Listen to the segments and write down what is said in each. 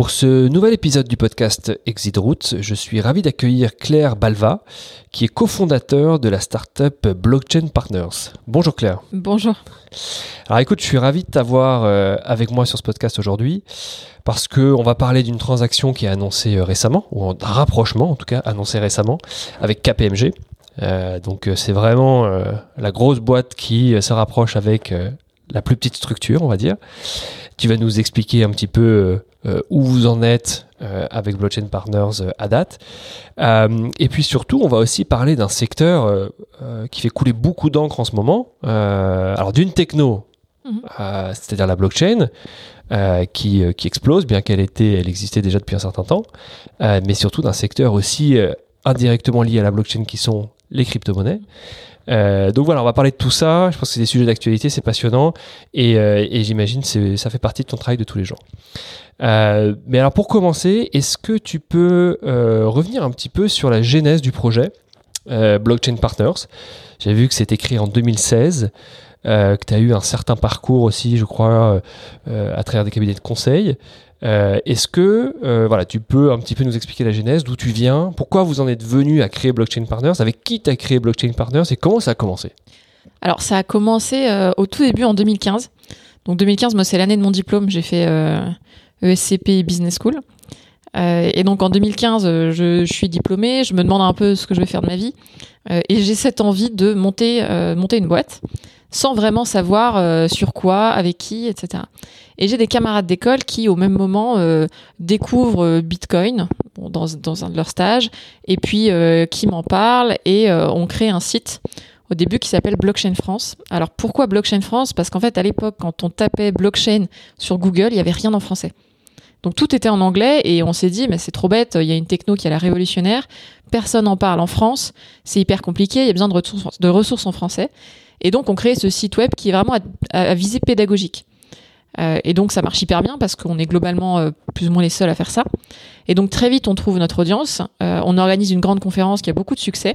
Pour ce nouvel épisode du podcast Exit Route, je suis ravi d'accueillir Claire Balva, qui est cofondateur de la startup Blockchain Partners. Bonjour Claire. Bonjour. Alors écoute, je suis ravi de t'avoir euh, avec moi sur ce podcast aujourd'hui parce qu'on va parler d'une transaction qui est annoncée euh, récemment, ou d'un rapprochement en tout cas annoncé récemment, avec KPMG. Euh, donc c'est vraiment la grosse boîte qui se rapproche avec la plus petite structure, on va dire. Tu vas nous expliquer un petit peu où vous en êtes euh, avec Blockchain Partners euh, à date. et puis surtout, on va aussi parler d'un secteur qui fait couler beaucoup d'encre en ce moment. alors d'une techno, mhm. c'est-à-dire la blockchain, qui, qui, explose, bien qu'elle était, elle existait déjà depuis un certain temps, mais surtout d'un secteur aussi indirectement lié à la blockchain qui sont les crypto-monnaies. donc voilà, on va parler de tout ça. Je pense que c'est des sujets d'actualité, c'est passionnant et, et j'imagine que ça fait partie de ton travail de tous les jours. Euh, mais alors pour commencer, est-ce que tu peux euh, revenir un petit peu sur la genèse du projet euh, Blockchain Partners? J'ai vu que c'était écrit en 2016, que tu as eu un certain parcours aussi, je crois, à travers des cabinets de conseil. Est-ce que voilà, tu peux un petit peu nous expliquer la genèse, d'où tu viens, pourquoi vous en êtes venu à créer Blockchain Partners, avec qui tu as créé Blockchain Partners et comment ça a commencé? Alors ça a commencé au tout début en 2015. Donc 2015, moi c'est l'année de mon diplôme, j'ai fait ESCP Business School. Euh, et donc en 2015, euh, je, suis diplômée, je me demande un peu ce que je vais faire de ma vie, euh, et j'ai cette envie de monter, euh, monter une boîte, sans vraiment savoir euh, sur quoi, avec qui, etc. Et j'ai des camarades d'école qui, au même moment, découvrent Bitcoin bon, dans, un de leurs stages, et puis qui m'en parlent, et on crée un site au début qui s'appelle Blockchain France. Alors pourquoi Blockchain France? Parce qu'en fait, à l'époque, quand on tapait blockchain sur Google, il n'y avait rien en français. Donc tout était en anglais et on s'est dit, mais c'est trop bête, il y a une techno qui est la révolutionnaire, personne n'en parle en France, c'est hyper compliqué, il y a besoin de ressources en français. Et donc on crée ce site web qui est vraiment à, visée pédagogique. Euh, et donc ça marche hyper bien parce qu'on est globalement euh, plus ou moins les seuls à faire ça. Et donc très vite on trouve notre audience, euh, on organise une grande conférence qui a beaucoup de succès.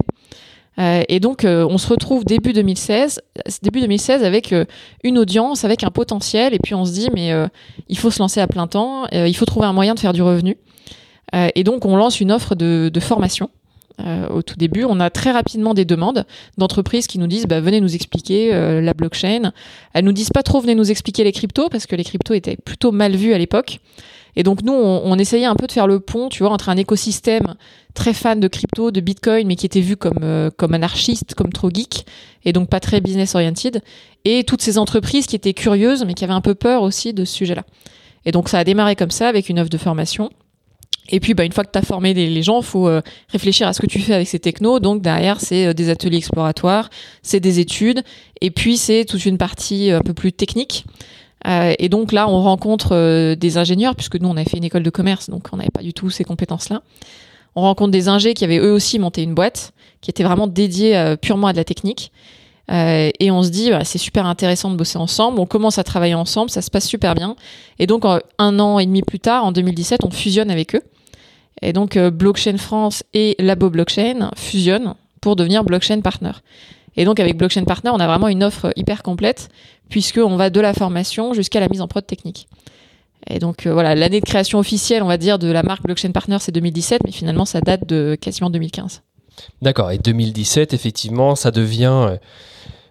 Et donc, on se retrouve début 2016, début 2016 avec une audience, avec un potentiel, et puis on se dit, mais il faut se lancer à plein temps, il faut trouver un moyen de faire du revenu. et donc, on lance une offre de formation. Au tout début, on a très rapidement des demandes d'entreprises qui nous disent bah, venez nous expliquer la blockchain. Elles nous disent pas trop venez nous expliquer les cryptos parce que les cryptos étaient plutôt mal vus à l'époque. Et donc nous, on, essayait un peu de faire le pont, tu vois, entre un écosystème très fan de crypto, de Bitcoin, mais qui était vu comme euh, comme anarchiste, comme trop geek, et donc pas très business oriented, et toutes ces entreprises qui étaient curieuses, mais qui avaient un peu peur aussi de ce sujet-là. Et donc ça a démarré comme ça avec une offre de formation. Et puis, bah, une fois que tu as formé les, gens, il faut euh, réfléchir à ce que tu fais avec ces technos. Donc, derrière, c'est euh, des ateliers exploratoires, c'est des études, et puis c'est toute une partie un peu plus technique. Euh, et donc là, on rencontre euh, des ingénieurs, puisque nous, on a fait une école de commerce, donc on n'avait pas du tout ces compétences-là. On rencontre des ingés qui avaient eux aussi monté une boîte, qui était vraiment dédiée euh, purement à de la technique. et on se dit, bah, c'est super intéressant de bosser ensemble. On commence à travailler ensemble, ça se passe super bien. Et donc, un an et demi plus tard, en 2017, on fusionne avec eux. Et donc, Blockchain France et Labo Blockchain fusionnent pour devenir Blockchain Partner. Et donc avec Blockchain Partner, on a vraiment une offre hyper complète puisqu'on va de la formation jusqu'à la mise en prod technique. Et donc euh, voilà, l'année de création officielle, on va dire, de la marque Blockchain Partner, c'est 2017, mais finalement, ça date de quasiment 2015. D'accord. Et 2017, effectivement, ça devient euh,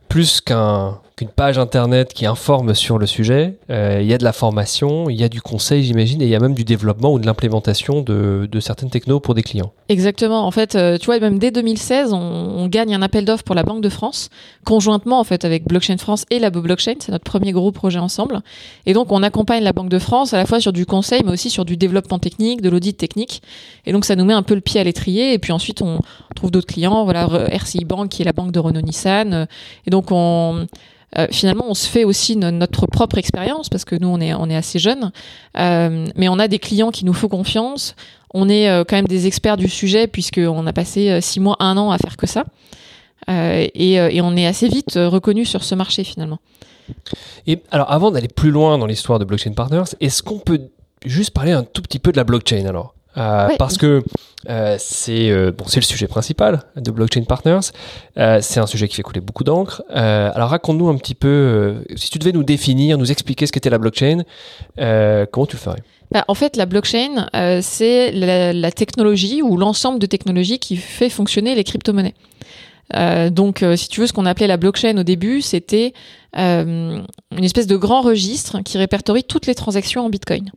plus qu'un qu'une page internet qui informe sur le sujet. Euh, il y a de la formation, il y a du conseil, j'imagine, et il y a même du développement ou de l'implémentation de, certaines technos pour des clients. Exactement. En fait, euh, tu vois, même dès 2016, on, on gagne un appel d'offres pour la Banque de France, conjointement en fait avec Blockchain France et Labo Blockchain. C'est notre premier gros projet ensemble. Et donc, on accompagne la Banque de France à la fois sur du conseil, mais aussi sur du développement technique, de l'audit technique. Et donc, ça nous met un peu le pied à l'étrier. Et puis ensuite, on trouve d'autres clients. Voilà, RCI Bank, qui est la banque de Renault Nissan. Et donc, on euh, finalement, on se fait aussi notre propre expérience parce que nous, on est, assez jeunes, euh, mais on a des clients qui nous font confiance. On est euh, quand même des experts du sujet puisqu'on a passé six mois, un an à faire que ça. Et, et, on est assez vite reconnu sur ce marché finalement. Et alors, avant d'aller plus loin dans l'histoire de Blockchain Partners, est-ce qu'on peut juste parler un tout petit peu de la blockchain alors? Euh, parce que euh, c'est euh, bon, c'est le sujet principal de Blockchain Partners. c'est un sujet qui fait couler beaucoup d'encre. alors raconte-nous un petit peu, si tu devais nous définir, nous expliquer ce qu'était la blockchain, comment tu le ferais? Bah, en fait, la blockchain, c'est la, la, technologie ou l'ensemble de technologies qui fait fonctionner les crypto-monnaies. donc, si tu veux, ce qu'on appelait la blockchain au début, c'était une espèce de grand registre qui répertorie toutes les transactions en Bitcoin.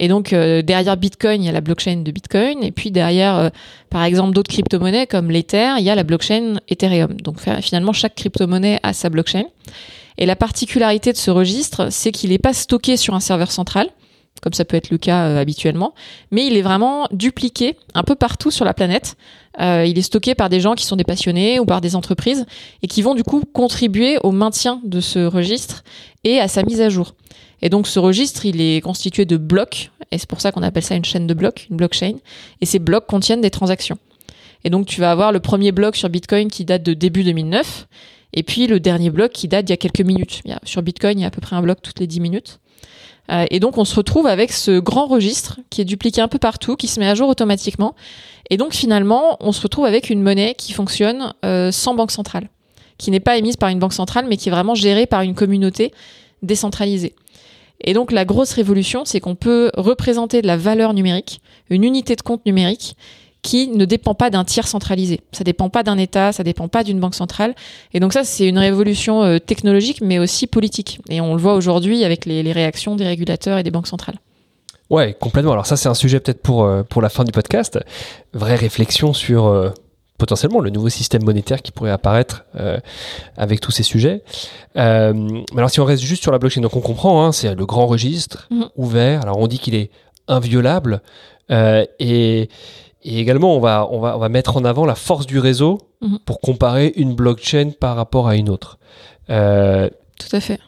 Et donc euh, derrière Bitcoin, il y a la blockchain de Bitcoin, et puis derrière, euh, par exemple, d'autres crypto-monnaies comme l'Ether, il y a la blockchain Ethereum. Donc finalement, chaque crypto-monnaie a sa blockchain. Et la particularité de ce registre, c'est qu'il n'est pas stocké sur un serveur central, comme ça peut être le cas euh, habituellement, mais il est vraiment dupliqué un peu partout sur la planète. il est stocké par des gens qui sont des passionnés ou par des entreprises et qui vont du coup contribuer au maintien de ce registre et à sa mise à jour. Et donc ce registre, il est constitué de blocs, et c'est pour ça qu'on appelle ça une chaîne de blocs, une blockchain. Et ces blocs contiennent des transactions. Et donc tu vas avoir le premier bloc sur Bitcoin qui date de début 2009, et puis le dernier bloc qui date d'il y a quelques minutes. sur Bitcoin, il y a à peu près un bloc toutes les 10 minutes. Euh, et donc on se retrouve avec ce grand registre qui est dupliqué un peu partout, qui se met à jour automatiquement. Et donc finalement, on se retrouve avec une monnaie qui fonctionne euh, sans banque centrale, qui n'est pas émise par une banque centrale, mais qui est vraiment gérée par une communauté décentralisée. Et donc la grosse révolution, c'est qu'on peut représenter de la valeur numérique, une unité de compte numérique qui ne dépend pas d'un tiers centralisé. Ça dépend pas d'un État, ça dépend pas d'une banque centrale. Et donc ça, c'est une révolution euh, technologique, mais aussi politique. Et on le voit aujourd'hui avec les, réactions des régulateurs et des banques centrales. Ouais, complètement. Alors ça, c'est un sujet peut-être pour, euh, la fin du podcast. Vraie réflexion sur euh, potentiellement le nouveau système monétaire qui pourrait apparaître euh, avec tous ces sujets. Euh, mais alors si on reste juste sur la blockchain, donc on comprend, hein, c'est le grand registre mhm. ouvert. Alors on dit qu'il est inviolable euh, et, et, également on va, on, va, on va mettre en avant la force du réseau mhm. pour comparer une blockchain par rapport à une autre. Tout à fait.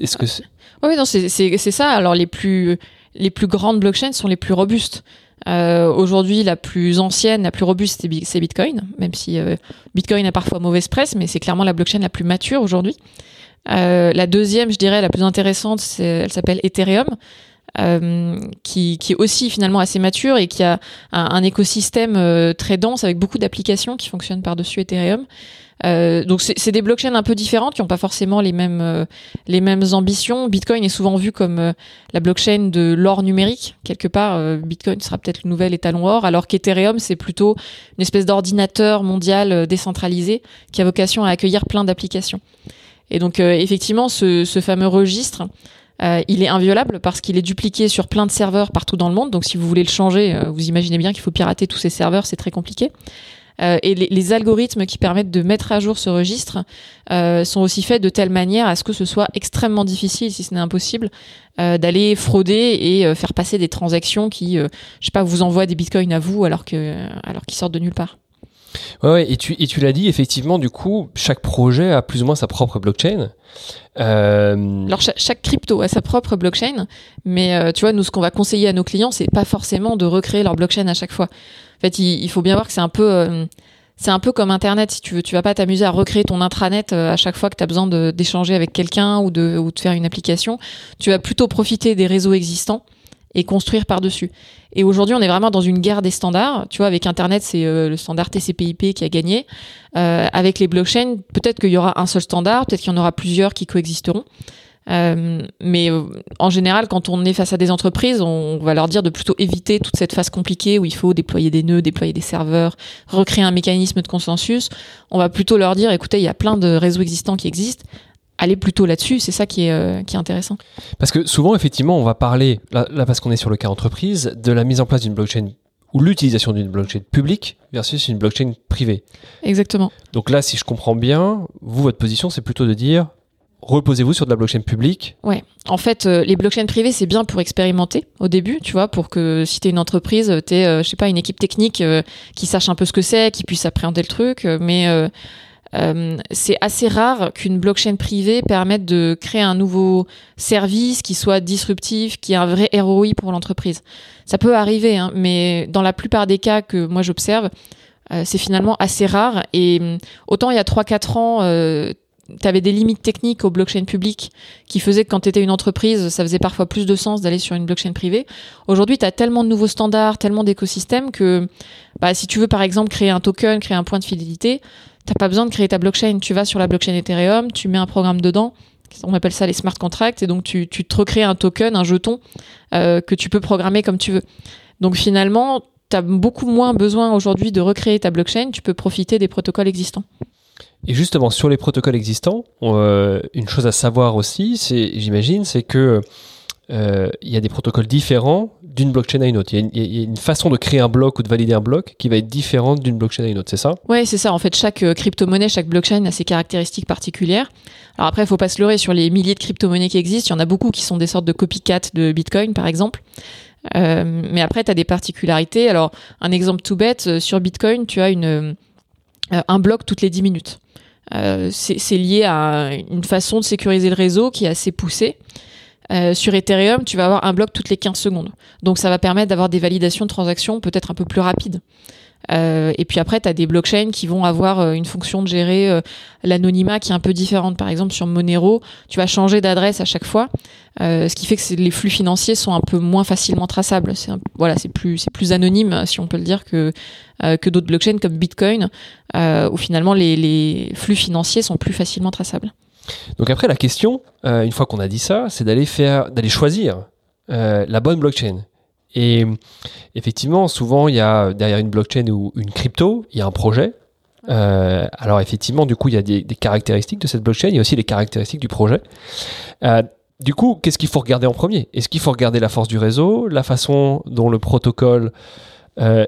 Est-ce que c'est... Oui, non, c'est ça. Alors les plus, les plus grandes blockchains sont les plus robustes. Euh, Aujourd'hui, la plus ancienne, la plus robuste, c'est Bitcoin, même si euh, Bitcoin a parfois mauvaise presse, mais c'est clairement la blockchain la plus mature aujourd'hui. Euh, la deuxième, je dirais, la plus intéressante, elle s'appelle Ethereum. Euh, qui, qui, est aussi finalement assez mature et qui a un, un écosystème euh, très dense avec beaucoup d'applications qui fonctionnent par-dessus Ethereum. Euh, donc c'est des blockchains un peu différentes qui n'ont pas forcément les mêmes euh, les mêmes ambitions. Bitcoin est souvent vu comme euh, la blockchain de l'or numérique quelque part. Bitcoin sera peut-être le nouvel étalon or, alors qu'Ethereum c'est plutôt une espèce d'ordinateur mondial décentralisé qui a vocation à accueillir plein d'applications. Et donc effectivement ce, ce, fameux registre. il est inviolable parce qu'il est dupliqué sur plein de serveurs partout dans le monde. Donc, si vous voulez le changer, vous imaginez bien qu'il faut pirater tous ces serveurs, c'est très compliqué. Euh, et les, algorithmes qui permettent de mettre à jour ce registre euh, sont aussi faits de telle manière à ce que ce soit extrêmement difficile, si ce n'est impossible, euh, d'aller frauder et faire passer des transactions qui, je sais pas, vous envoient des bitcoins à vous alors que alors qu'ils sortent de nulle part. Ouais, et tu, et tu l'as dit, effectivement, du coup, chaque projet a plus ou moins sa propre blockchain. Euh... Alors, chaque, crypto a sa propre blockchain, mais tu vois, nous, ce qu'on va conseiller à nos clients, c'est pas forcément de recréer leur blockchain à chaque fois. En fait, il, faut bien voir que c'est un peu euh, c'est un peu comme Internet, si tu veux. Tu vas pas t'amuser à recréer ton intranet euh, à chaque fois que tu as besoin d'échanger avec quelqu'un ou de, ou de faire une application. Tu vas plutôt profiter des réseaux existants et construire par-dessus. Et aujourd'hui, on est vraiment dans une guerre des standards. Tu vois, avec Internet, c'est euh, le standard TCP/IP qui a gagné. avec les blockchains, peut-être qu'il y aura un seul standard, peut-être qu'il y en aura plusieurs qui coexisteront. Euh, mais euh, en général, quand on est face à des entreprises, on va leur dire de plutôt éviter toute cette phase compliquée où il faut déployer des nœuds, déployer des serveurs, recréer un mécanisme de consensus. On va plutôt leur dire, écoutez, il y a plein de réseaux existants qui existent. Aller plutôt là-dessus. C'est ça qui est, qui est intéressant. Parce que souvent, effectivement, on va parler, là, là parce qu'on est sur le cas entreprise, de la mise en place d'une blockchain ou l'utilisation d'une blockchain publique versus une blockchain privée. Exactement. Donc là, si je comprends bien, vous, votre position, c'est plutôt de dire reposez-vous sur de la blockchain publique. Ouais. En fait, euh, les blockchains privées, c'est bien pour expérimenter au début, tu vois, pour que si tu es une entreprise, tu es, euh, je sais pas, une équipe technique euh, qui sache un peu ce que c'est, qui puisse appréhender le truc. mais c'est assez rare qu'une blockchain privée permette de créer un nouveau service qui soit disruptif, qui ait un vrai ROI pour l'entreprise. Ça peut arriver, hein, mais dans la plupart des cas que moi j'observe, c'est finalement assez rare. Et hum, autant il y a 3-4 ans, tu avais des limites techniques aux blockchains publiques qui faisaient que quand tu étais une entreprise, ça faisait parfois plus de sens d'aller sur une blockchain privée. Aujourd'hui, tu as tellement de nouveaux standards, tellement d'écosystèmes que bah, si tu veux par exemple créer un token, créer un point de fidélité, t'as pas besoin de créer ta blockchain. Tu vas sur la blockchain Ethereum, tu mets un programme dedans, on appelle ça les smart contracts, et donc tu, te recrées un token, un jeton euh, que tu peux programmer comme tu veux. Donc finalement, tu as beaucoup moins besoin aujourd'hui de recréer ta blockchain, tu peux profiter des protocoles existants. Et justement, sur les protocoles existants, euh, une chose à savoir aussi, j'imagine, c'est que euh, il y a des protocoles différents d'une blockchain à une autre. Il y, a une, façon de créer un bloc ou de valider un bloc qui va être différente d'une blockchain à une autre, c'est ça? Ouais, c'est ça. En fait, chaque euh, crypto-monnaie, chaque blockchain a ses caractéristiques particulières. Alors après, il faut pas se leurrer sur les milliers de crypto-monnaies qui existent. Il y en a beaucoup qui sont des sortes de copycat de Bitcoin, par exemple. mais après, tu as des particularités. Alors, un exemple tout bête, sur Bitcoin, tu as une, un bloc toutes les 10 minutes. Euh, c'est lié à une façon de sécuriser le réseau qui est assez poussée. Euh, sur Ethereum, tu vas avoir un bloc toutes les 15 secondes. Donc ça va permettre d'avoir des validations de transactions peut-être un peu plus rapides. Euh, et puis après, tu as des blockchains qui vont avoir euh, une fonction de gérer l'anonymat qui est un peu différente. Par exemple, sur Monero, tu vas changer d'adresse à chaque fois, ce qui fait que les flux financiers sont un peu moins facilement traçables. C'est voilà, c'est plus anonyme, si on peut le dire, que d'autres blockchains comme Bitcoin, où finalement les flux financiers sont plus facilement traçables. Donc après, la question, une fois qu'on a dit ça, c'est d'aller faire, d'aller choisir la bonne blockchain. Et effectivement, souvent, il y a derrière une blockchain ou une crypto, il y a un projet. Euh, alors effectivement, du coup, il y a des, caractéristiques de cette blockchain, il y a aussi les caractéristiques du projet. Euh, du coup, qu'est-ce qu'il faut regarder en premier? Est-ce qu'il faut regarder la force du réseau, la façon dont le protocole euh,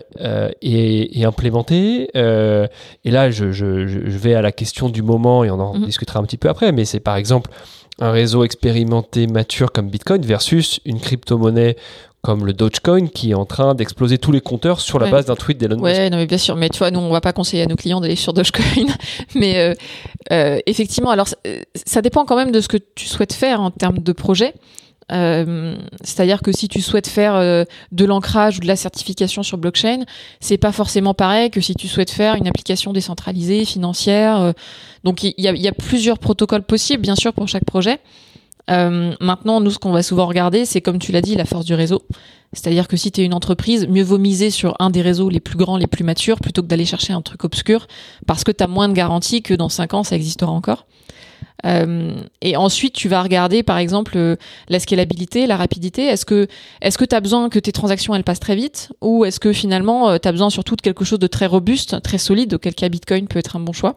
est, implémenté Et là, je, vais à la question du moment et on en mhm. discutera un petit peu après, mais c'est par exemple un réseau expérimenté mature comme Bitcoin versus une crypto-monnaie comme le Dogecoin qui est en train d'exploser tous les compteurs sur la base d'un tweet d'Elon Musk. Ouais, non, mais bien sûr. Mais tu vois, nous, on va pas conseiller à nos clients d'aller sur Dogecoin. mais euh, euh, effectivement, alors euh, ça dépend quand même de ce que tu souhaites faire en termes de projet. Euh, c'est-à-dire que si tu souhaites faire euh, de l'ancrage ou de la certification sur blockchain, c'est pas forcément pareil que si tu souhaites faire une application décentralisée, financière. Euh. donc il y, y, a plusieurs protocoles possibles, bien sûr, pour chaque projet. Maintenant, nous, ce qu'on va souvent regarder, c'est comme tu l'as dit, la force du réseau. C'est-à-dire que si tu es une entreprise, mieux vaut miser sur un des réseaux les plus grands, les plus matures, plutôt que d'aller chercher un truc obscur, parce que tu as moins de garanties que dans 5 ans, ça existera encore. Euh, et ensuite, tu vas regarder, par exemple, euh, la scalabilité, la rapidité. Est-ce que est-ce que tu as besoin que tes transactions elles passent très vite, ou est-ce que finalement, tu as besoin surtout de quelque chose de très robuste, très solide, auquel cas Bitcoin peut être un bon choix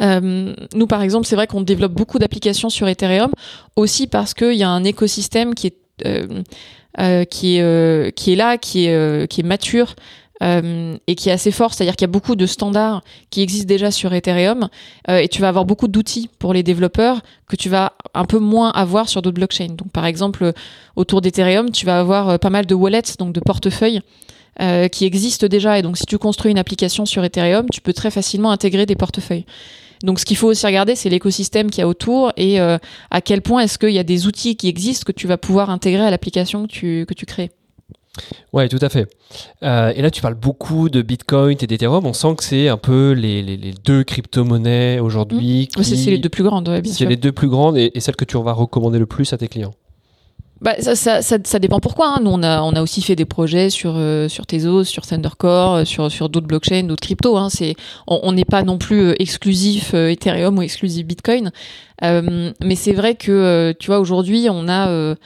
euh, nous, par exemple, c'est vrai qu'on développe beaucoup d'applications sur Ethereum, aussi parce qu'il y a un écosystème qui est, euh, euh, qui est, qui est là, qui est, qui est mature. Et qui est assez fort, c'est-à-dire qu'il y a beaucoup de standards qui existent déjà sur Ethereum, et tu vas avoir beaucoup d'outils pour les développeurs que tu vas un peu moins avoir sur d'autres blockchains. Donc par exemple, autour d'Ethereum, tu vas avoir pas mal de wallets, donc de portefeuilles, qui existent déjà. Et donc, si tu construis une application sur Ethereum, tu peux très facilement intégrer des portefeuilles. Donc ce qu'il faut aussi regarder, c'est l'écosystème qu'il y a autour et euh, à quel point est-ce qu'il y a des outils qui existent que tu vas pouvoir intégrer à l'application que tu, que tu crées. Ouais, tout à fait. Euh, et là, tu parles beaucoup de Bitcoin et d'Ethereum. On sent que c'est un peu les, les, les deux crypto-monnaies aujourd'hui. Mmh. C'est les deux plus grandes, ouais, bien C'est les deux plus grandes et, et celles que tu vas recommander le plus à tes clients. Bah, ça, ça, ça, ça, dépend pourquoi. Hein. Nous, on a, on a aussi fait des projets sur, euh, sur Tezos, sur Thundercore, euh, sur, sur d'autres blockchains, d'autres cryptos. Hein. C'est, on n'est pas non plus euh, exclusif Ethereum ou exclusif Bitcoin. mais c'est vrai que, tu vois, aujourd'hui, on a,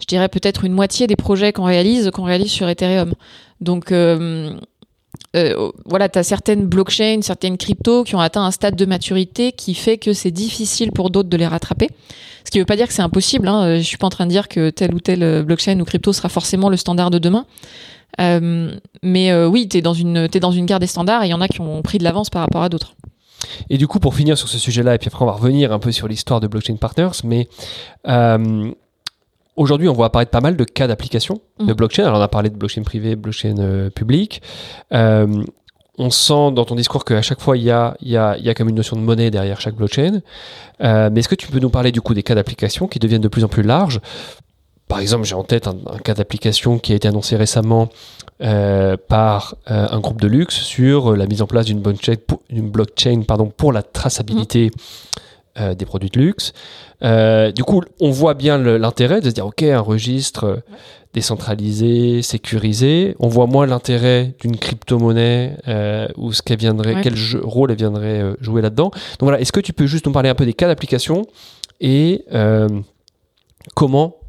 je dirais peut-être une moitié des projets qu'on réalise, qu'on réalise sur Ethereum. Donc, euh, voilà, tu as certaines blockchains, certaines cryptos qui ont atteint un stade de maturité qui fait que c'est difficile pour d'autres de les rattraper. Ce qui ne veut pas dire que c'est impossible. Hein. Je suis pas en train de dire que telle ou telle blockchain ou crypto sera forcément le standard de demain. Euh, mais euh, oui, tu es, dans une, une guerre des standards et il y en a qui ont pris de l'avance par rapport à d'autres. Et du coup, pour finir sur ce sujet-là, et puis après on va revenir un peu sur l'histoire de Blockchain Partners, mais euh, aujourd'hui on voit apparaître pas mal de cas d'application de mm. blockchain. Alors on a parlé de blockchain privé, blockchain public. on sent dans ton discours qu'à chaque fois il y a, y, a, y a comme une notion de monnaie derrière chaque blockchain. mais est-ce que tu peux nous parler du coup des cas d'application qui deviennent de plus en plus larges? Par exemple, j'ai en tête un, cas d'application qui a été annoncé récemment euh, par euh, un groupe de luxe sur euh, la mise en place d'une blockchain, pour, blockchain pardon, pour la traçabilité mmh. Des produits de luxe. du coup, on voit bien l'intérêt de se dire, OK, un registre décentralisé, sécurisé. On voit moins l'intérêt d'une crypto-monnaie ou ce qu'elle viendrait, quel rôle elle viendrait jouer là-dedans. Donc voilà, est-ce que tu peux juste nous parler un peu des cas d'application et comment Mm.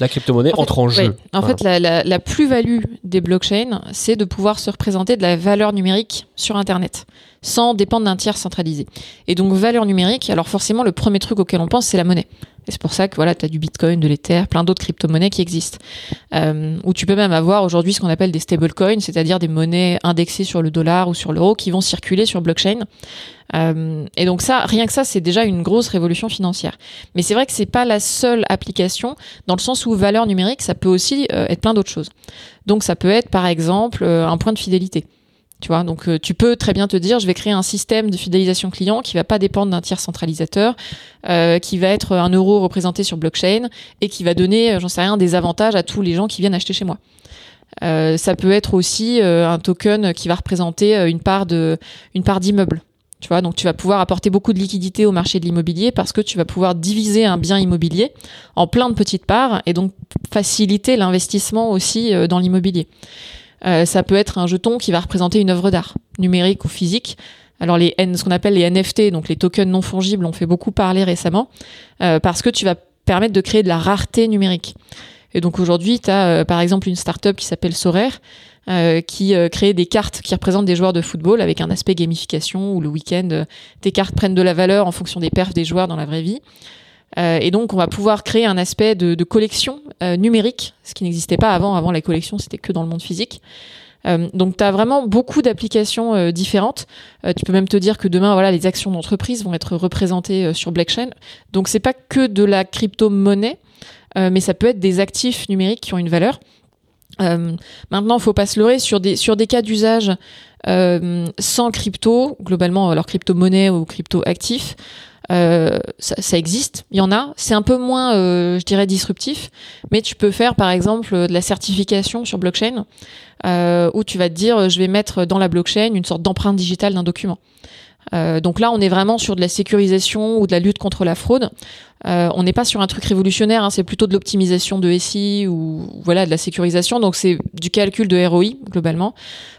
La crypto-monnaie entre en jeu. En fait, la, plus-value des blockchains, c'est de pouvoir se représenter de la valeur numérique sur Internet, sans dépendre d'un tiers centralisé. Et donc, valeur numérique, alors forcément, le premier truc auquel on pense, c'est la monnaie. Et c'est pour ça que voilà, tu as du Bitcoin, de l'Ether, plein d'autres crypto-monnaies qui existent. Euh, où tu peux même avoir aujourd'hui ce qu'on appelle des stablecoins, c'est-à-dire des monnaies indexées sur le dollar ou sur l'euro qui vont circuler sur blockchain. Euh, et donc ça, rien que ça, c'est déjà une grosse révolution financière. Mais c'est vrai que c'est pas la seule application, dans le sens où valeur numérique, ça peut aussi euh, être plein d'autres choses. Donc ça peut être par exemple un point de fidélité. Tu vois, donc euh, tu peux très bien te dire, je vais créer un système de fidélisation client qui va pas dépendre d'un tiers centralisateur, euh, qui va être un euro représenté sur blockchain et qui va donner, euh, j'en sais rien, des avantages à tous les gens qui viennent acheter chez moi. Ça peut être aussi un token qui va représenter une part de, une part d'immeuble. Tu vois, donc tu vas pouvoir apporter beaucoup de liquidité au marché de l'immobilier parce que tu vas pouvoir diviser un bien immobilier en plein de petites parts et donc faciliter l'investissement aussi dans l'immobilier. Euh, ça peut être un jeton qui va représenter une œuvre d'art, numérique ou physique. Alors les N, ce qu'on appelle les NFT, donc les tokens non fongibles, ont fait beaucoup parler récemment euh, parce que tu vas permettre de créer de la rareté numérique. Et donc aujourd'hui, tu as euh, par exemple une startup qui s'appelle Sorare qui crée des cartes qui représentent des joueurs de football avec un aspect gamification où le week-end, tes cartes prennent de la valeur en fonction des perfs des joueurs dans la vraie vie. Euh, et donc, on va pouvoir créer un aspect de, collection euh, numérique, ce qui n'existait pas avant. Avant, la collection, c'était que dans le monde physique. Euh, donc, tu as vraiment beaucoup d'applications euh, différentes. tu peux même te dire que demain, voilà, les actions d'entreprise vont être représentées sur blockchain. Donc, c'est pas que de la crypto-monnaie, mais ça peut être des actifs numériques qui ont une valeur. maintenant, faut pas se leurrer sur des sur des cas d'usage sans crypto, globalement, leur crypto-monnaie ou crypto-actif. Euh, ça, existe, il y en a. C'est un peu moins, euh, je dirais, disruptif, mais tu peux faire par exemple de la certification sur blockchain, euh, où tu vas te dire, je vais mettre dans la blockchain une sorte d'empreinte digitale d'un document. Euh, donc là, on est vraiment sur de la sécurisation ou de la lutte contre la fraude. Euh, on n'est pas sur un truc révolutionnaire, hein, c'est plutôt de l'optimisation de SI ou voilà de la sécurisation. Donc c'est du calcul de ROI globalement,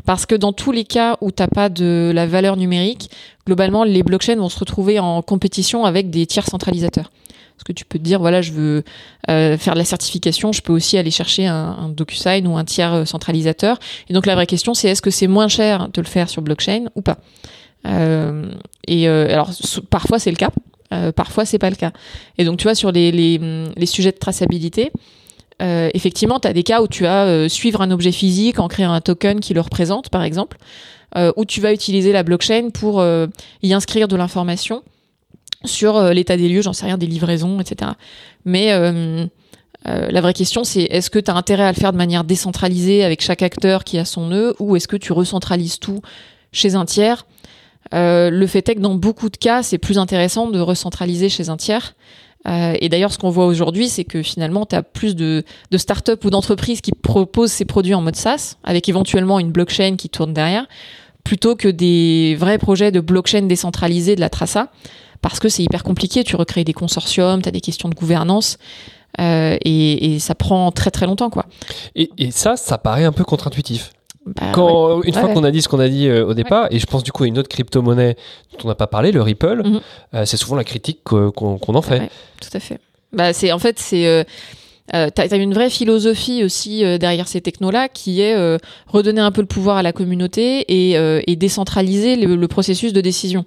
parce que dans tous les cas où t'as pas de la valeur numérique, globalement les blockchains vont se retrouver en compétition avec des tiers centralisateurs. Parce que tu peux te dire, voilà, je veux euh, faire de la certification, je peux aussi aller chercher un, un DocuSign ou un tiers centralisateur. Et donc la vraie question, c'est est-ce que c'est moins cher de le faire sur blockchain ou pas? Et euh, alors parfois c'est le cas, euh, parfois c'est pas le cas. Et donc tu vois sur les, les, sujets de traçabilité, euh, effectivement, tu as des cas où tu vas suivre un objet physique en créant un token qui le représente, par exemple, euh, où tu vas utiliser la blockchain pour y inscrire de l'information sur l'état des lieux, j'en sais rien, des livraisons, etc. Mais la vraie question, c'est est-ce que tu as intérêt à le faire de manière décentralisée avec chaque acteur qui a son nœud, ou est-ce que tu recentralises tout chez un tiers euh, le fait est que dans beaucoup de cas, c'est plus intéressant de recentraliser chez un tiers. Euh, et d'ailleurs, ce qu'on voit aujourd'hui, c'est que finalement, tu as plus de, de startups ou d'entreprises qui proposent ces produits en mode SaaS, avec éventuellement une blockchain qui tourne derrière, plutôt que des vrais projets de blockchain décentralisée de la traça, parce que c'est hyper compliqué. Tu recrées des consortiums, tu as des questions de gouvernance. Euh, et, et, ça prend très très longtemps quoi. Et, et ça, ça paraît un peu contre-intuitif. Bah, Quand, Une fois qu'on a dit ce qu'on a dit euh, au départ, et je pense du coup à une autre crypto-monnaie dont on n'a pas parlé, le Ripple, mhm. euh, c'est souvent la critique qu'on en fait. tout à fait. Bah, c'est en fait c'est euh, Euh, tu as, une vraie philosophie aussi euh, derrière ces technos-là qui est euh, redonner un peu le pouvoir à la communauté et, euh, et décentraliser le, le processus de décision.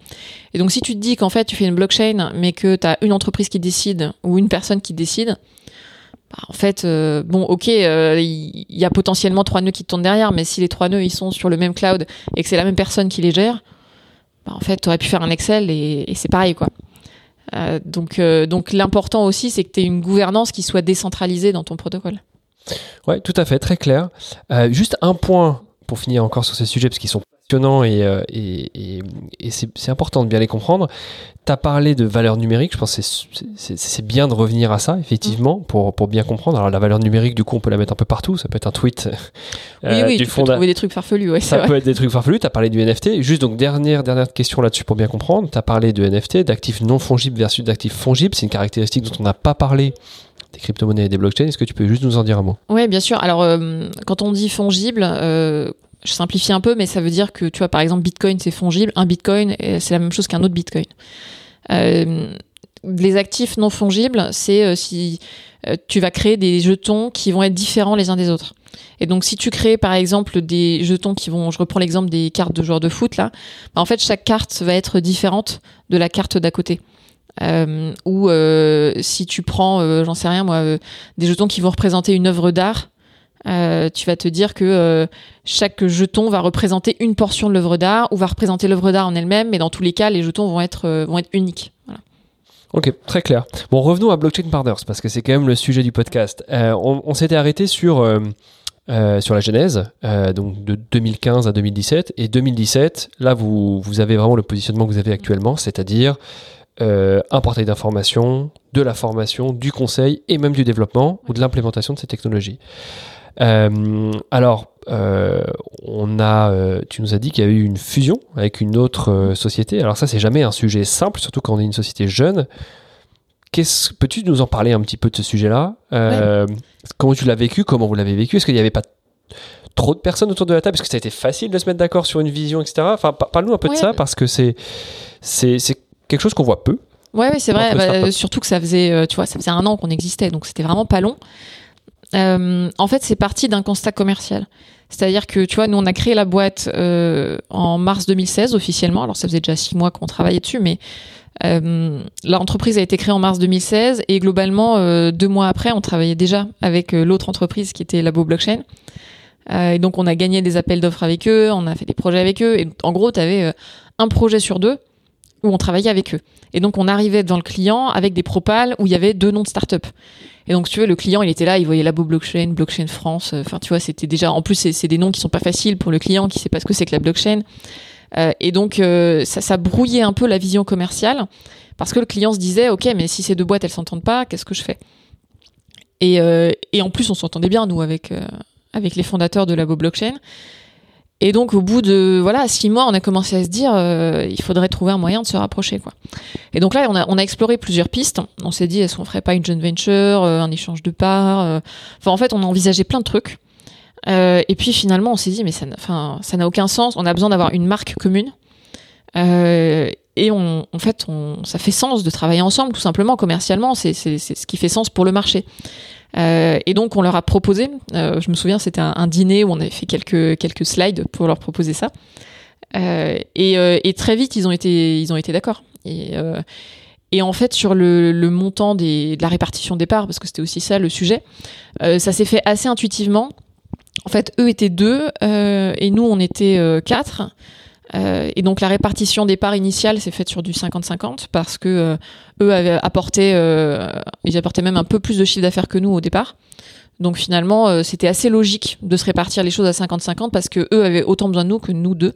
Et donc si tu te dis qu'en fait tu fais une blockchain mais que tu as une entreprise qui décide ou une personne qui décide, bah, en fait, euh, bon, ok, euh, il y, a potentiellement trois nœuds qui tournent derrière, mais si les trois nœuds ils sont sur le même cloud et que c'est la même personne qui les gère, bah, en fait, tu aurais pu faire un Excel et, c'est pareil, quoi. Euh, donc, l'important aussi, c'est que tu aies une gouvernance qui soit décentralisée dans ton protocole. Ouais, tout à fait, très clair. Juste un point pour finir encore sur ces sujets, parce qu'ils sont passionnants et, euh, et, et, et c'est important de bien les comprendre. Tu as parlé de valeur numérique, je pense que c'est- bien de revenir à ça, effectivement, pour, pour bien comprendre. Alors la valeur numérique, du coup, on peut la mettre un peu partout, ça peut être un tweet Oui, euh, oui, du tu peux fonda- trouver des trucs farfelus, ouais, Ça vrai. peut être des trucs farfelus. Tu as parlé du NFT. Juste donc, dernière, dernière question là-dessus pour bien comprendre. Tu as parlé de NFT, d'actifs non fongibles versus d'actifs fongibles. C'est une caractéristique dont on n'a pas parlé des crypto-monnaies et des blockchains. Est-ce que tu peux juste nous en dire un mot? Oui, bien sûr. Alors, euh, quand on dit fongible, euh, je simplifie un peu, mais ça veut dire que, tu vois, par exemple, Bitcoin, c'est fongible. Un Bitcoin, euh, c'est la même chose qu'un autre Bitcoin. Euh, les actifs non fongibles, c'est euh, si tu vas créer des jetons qui vont être différents les uns des autres. Et donc, si tu crées, par exemple, des jetons qui vont, je reprends l'exemple des cartes de joueurs de foot, là, bah, en fait, chaque carte va être différente de la carte d'à côté. Ou si tu prends, j'en sais rien moi, des jetons qui vont représenter une œuvre d'art, euh, tu vas te dire que euh, chaque jeton va représenter une portion de l'œuvre d'art ou va représenter l'œuvre d'art en elle-même, mais dans tous les cas, les jetons vont être, euh, uniques. Ok, très clair. Bon, revenons à Blockchain Partners, parce que c'est quand même le sujet du podcast. On s'était arrêté sur, sur la genèse, donc de 2015 à 2017. Et 2017, là, vous, vous avez vraiment le positionnement que vous avez actuellement, c'est-à-dire un portail d'information, de la formation, du conseil et même du développement ou de l'implémentation de ces technologies. Euh, alors, euh, on a, euh, tu nous as dit qu'il y a eu une fusion avec une autre euh, société. Alors ça, c'est jamais un sujet simple, surtout quand on est une société jeune. Qu'est-ce, peux-tu nous en parler un petit peu de ce sujet-là? Comment tu l'as vécu? Comment vous l'avez vécu? Est-ce qu'il n'y avait pas trop de personnes autour de la table? Est-ce que ça a été facile de se mettre d'accord sur une vision, etc. Enfin, pa- parle-nous un peu de ça parce que c'est, c'est, c'est quelque chose qu'on voit peu. Ouais, ouais, c'est vrai. Bah, surtout que ça faisait, tu vois, ça faisait un an qu'on existait, donc c'était vraiment pas long. Euh, en fait, c'est parti d'un constat commercial. C'est-à-dire que, tu vois, nous, on a créé la boîte euh, en mars 2016 officiellement. Alors, ça faisait déjà six mois qu'on travaillait dessus, mais euh, l'entreprise a été créée en mars 2016 et globalement, deux mois après, on travaillait déjà avec l'autre entreprise qui était Labo Blockchain. Et donc, on a gagné des appels d'offres avec eux, on a fait des projets avec eux. Et en gros, tu avais un projet sur deux où on travaillait avec eux. Et donc, on arrivait devant le client avec des propales où il y avait deux noms de start-up. Et donc, tu veux, le client, il était là, il voyait Labo Blockchain, Blockchain France. euh, Enfin, tu vois, c'était déjà. En plus, c'est c'est des noms qui sont pas faciles pour le client qui sait pas ce que c'est que la blockchain. Euh, et donc, euh, ça, ça brouillait un peu la vision commerciale parce que le client se disait, OK, mais si ces deux boîtes, elles s'entendent pas, qu'est-ce que je fais? Et, euh, et en plus, on s'entendait bien, nous, avec, euh, avec les fondateurs de Labo Blockchain. Et donc, au bout de voilà six mois, on a commencé à se dire, euh, il faudrait trouver un moyen de se rapprocher, quoi. Et donc là, on a, on a exploré plusieurs pistes. On s'est dit, est-ce qu'on ferait pas une joint venture, euh, un échange de parts euh. Enfin, en fait, on a envisagé plein de trucs. Euh, et puis finalement, on s'est dit, mais ça, n'a- enfin, ça n'a aucun sens. On a besoin d'avoir une marque commune. Et on, en fait, on, ça fait sens de travailler ensemble, tout simplement, commercialement. C'est ce qui fait sens pour le marché. Euh, et donc, on leur a proposé, euh, je me souviens, c'était un, dîner où on avait fait quelques, quelques slides pour leur proposer ça. Euh, et, très vite, ils ont été, été d'accord. Et, en fait, sur le, montant de la répartition des parts, parce que c'était aussi ça le sujet, ça s'est fait assez intuitivement. En fait, eux étaient deux et nous, on était quatre. Euh, et donc la répartition des parts initiales s'est faite sur du 50-50 parce que euh, eux avaient apporté, euh, ils apportaient même un peu plus de chiffre d'affaires que nous au départ. Donc finalement, c'était assez logique de se répartir les choses à 50-50 parce que eux avaient autant besoin de nous que nous deux.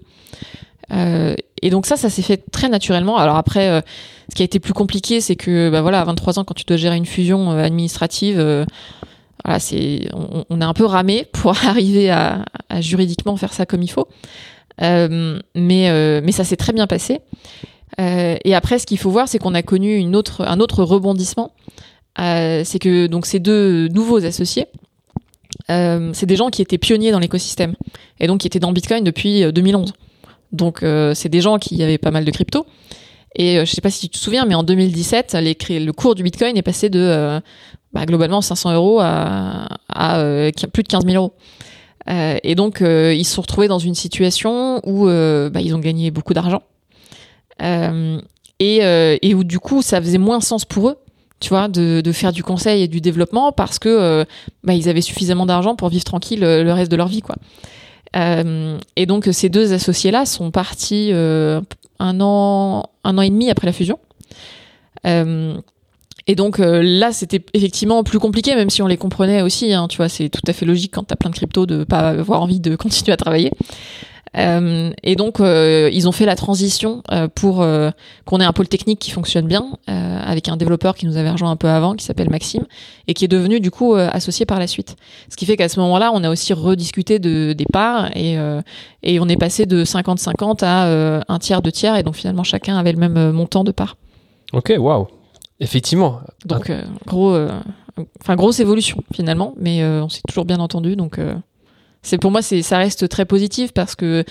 Et donc ça, ça s'est fait très naturellement. Alors après, ce qui a été plus compliqué, c'est que bah voilà, à 23 ans, quand tu dois gérer une fusion administrative, voilà, c'est, on, a un peu ramé pour arriver à juridiquement faire ça comme il faut. Euh, mais, euh, mais ça s'est très bien passé. Euh, et après, ce qu'il faut voir, c'est qu'on a connu une autre, un autre rebondissement. C'est que donc ces deux nouveaux associés, c'est des gens qui étaient pionniers dans l'écosystème et donc qui étaient dans Bitcoin depuis euh, 2011. Donc c'est des gens qui avaient pas mal de crypto. Et euh, je sais pas si tu te souviens, mais en 2017, les, cré- le cours du Bitcoin est passé de bah, globalement 500 euros à, à plus de 15 000 euros. Euh, et donc, euh, ils se sont retrouvés dans une situation où euh, bah, ils ont gagné beaucoup d'argent. Euh, et, euh, et où du coup, ça faisait moins sens pour eux, tu vois, de, de faire du conseil et du développement parce que euh, bah, ils avaient suffisamment d'argent pour vivre tranquille le reste de leur vie, quoi. Et donc, ces deux associés-là sont partis un an, un an et demi après la fusion. Et donc euh, là, c'était effectivement plus compliqué, même si on les comprenait aussi. Hein, tu vois, c'est tout à fait logique quand t'as plein de crypto de pas avoir envie de continuer à travailler. Euh, et donc, euh, ils ont fait la transition euh, pour euh, qu'on ait un pôle technique qui fonctionne bien, euh, avec un développeur qui nous avait rejoint un peu avant, qui s'appelle Maxime, et qui est devenu du coup euh, associé par la suite. Ce qui fait qu'à ce moment-là, on a aussi rediscuté de, des parts, et, et on est passé de 50-50 à un tiers, deux tiers, et donc finalement, chacun avait le même montant de parts. Ok, waouh. Effectivement. Donc, euh, gros, euh, enfin grosse évolution finalement, mais euh, on s'est toujours bien entendu. Donc, c'est pour moi, c'est ça reste très positif parce que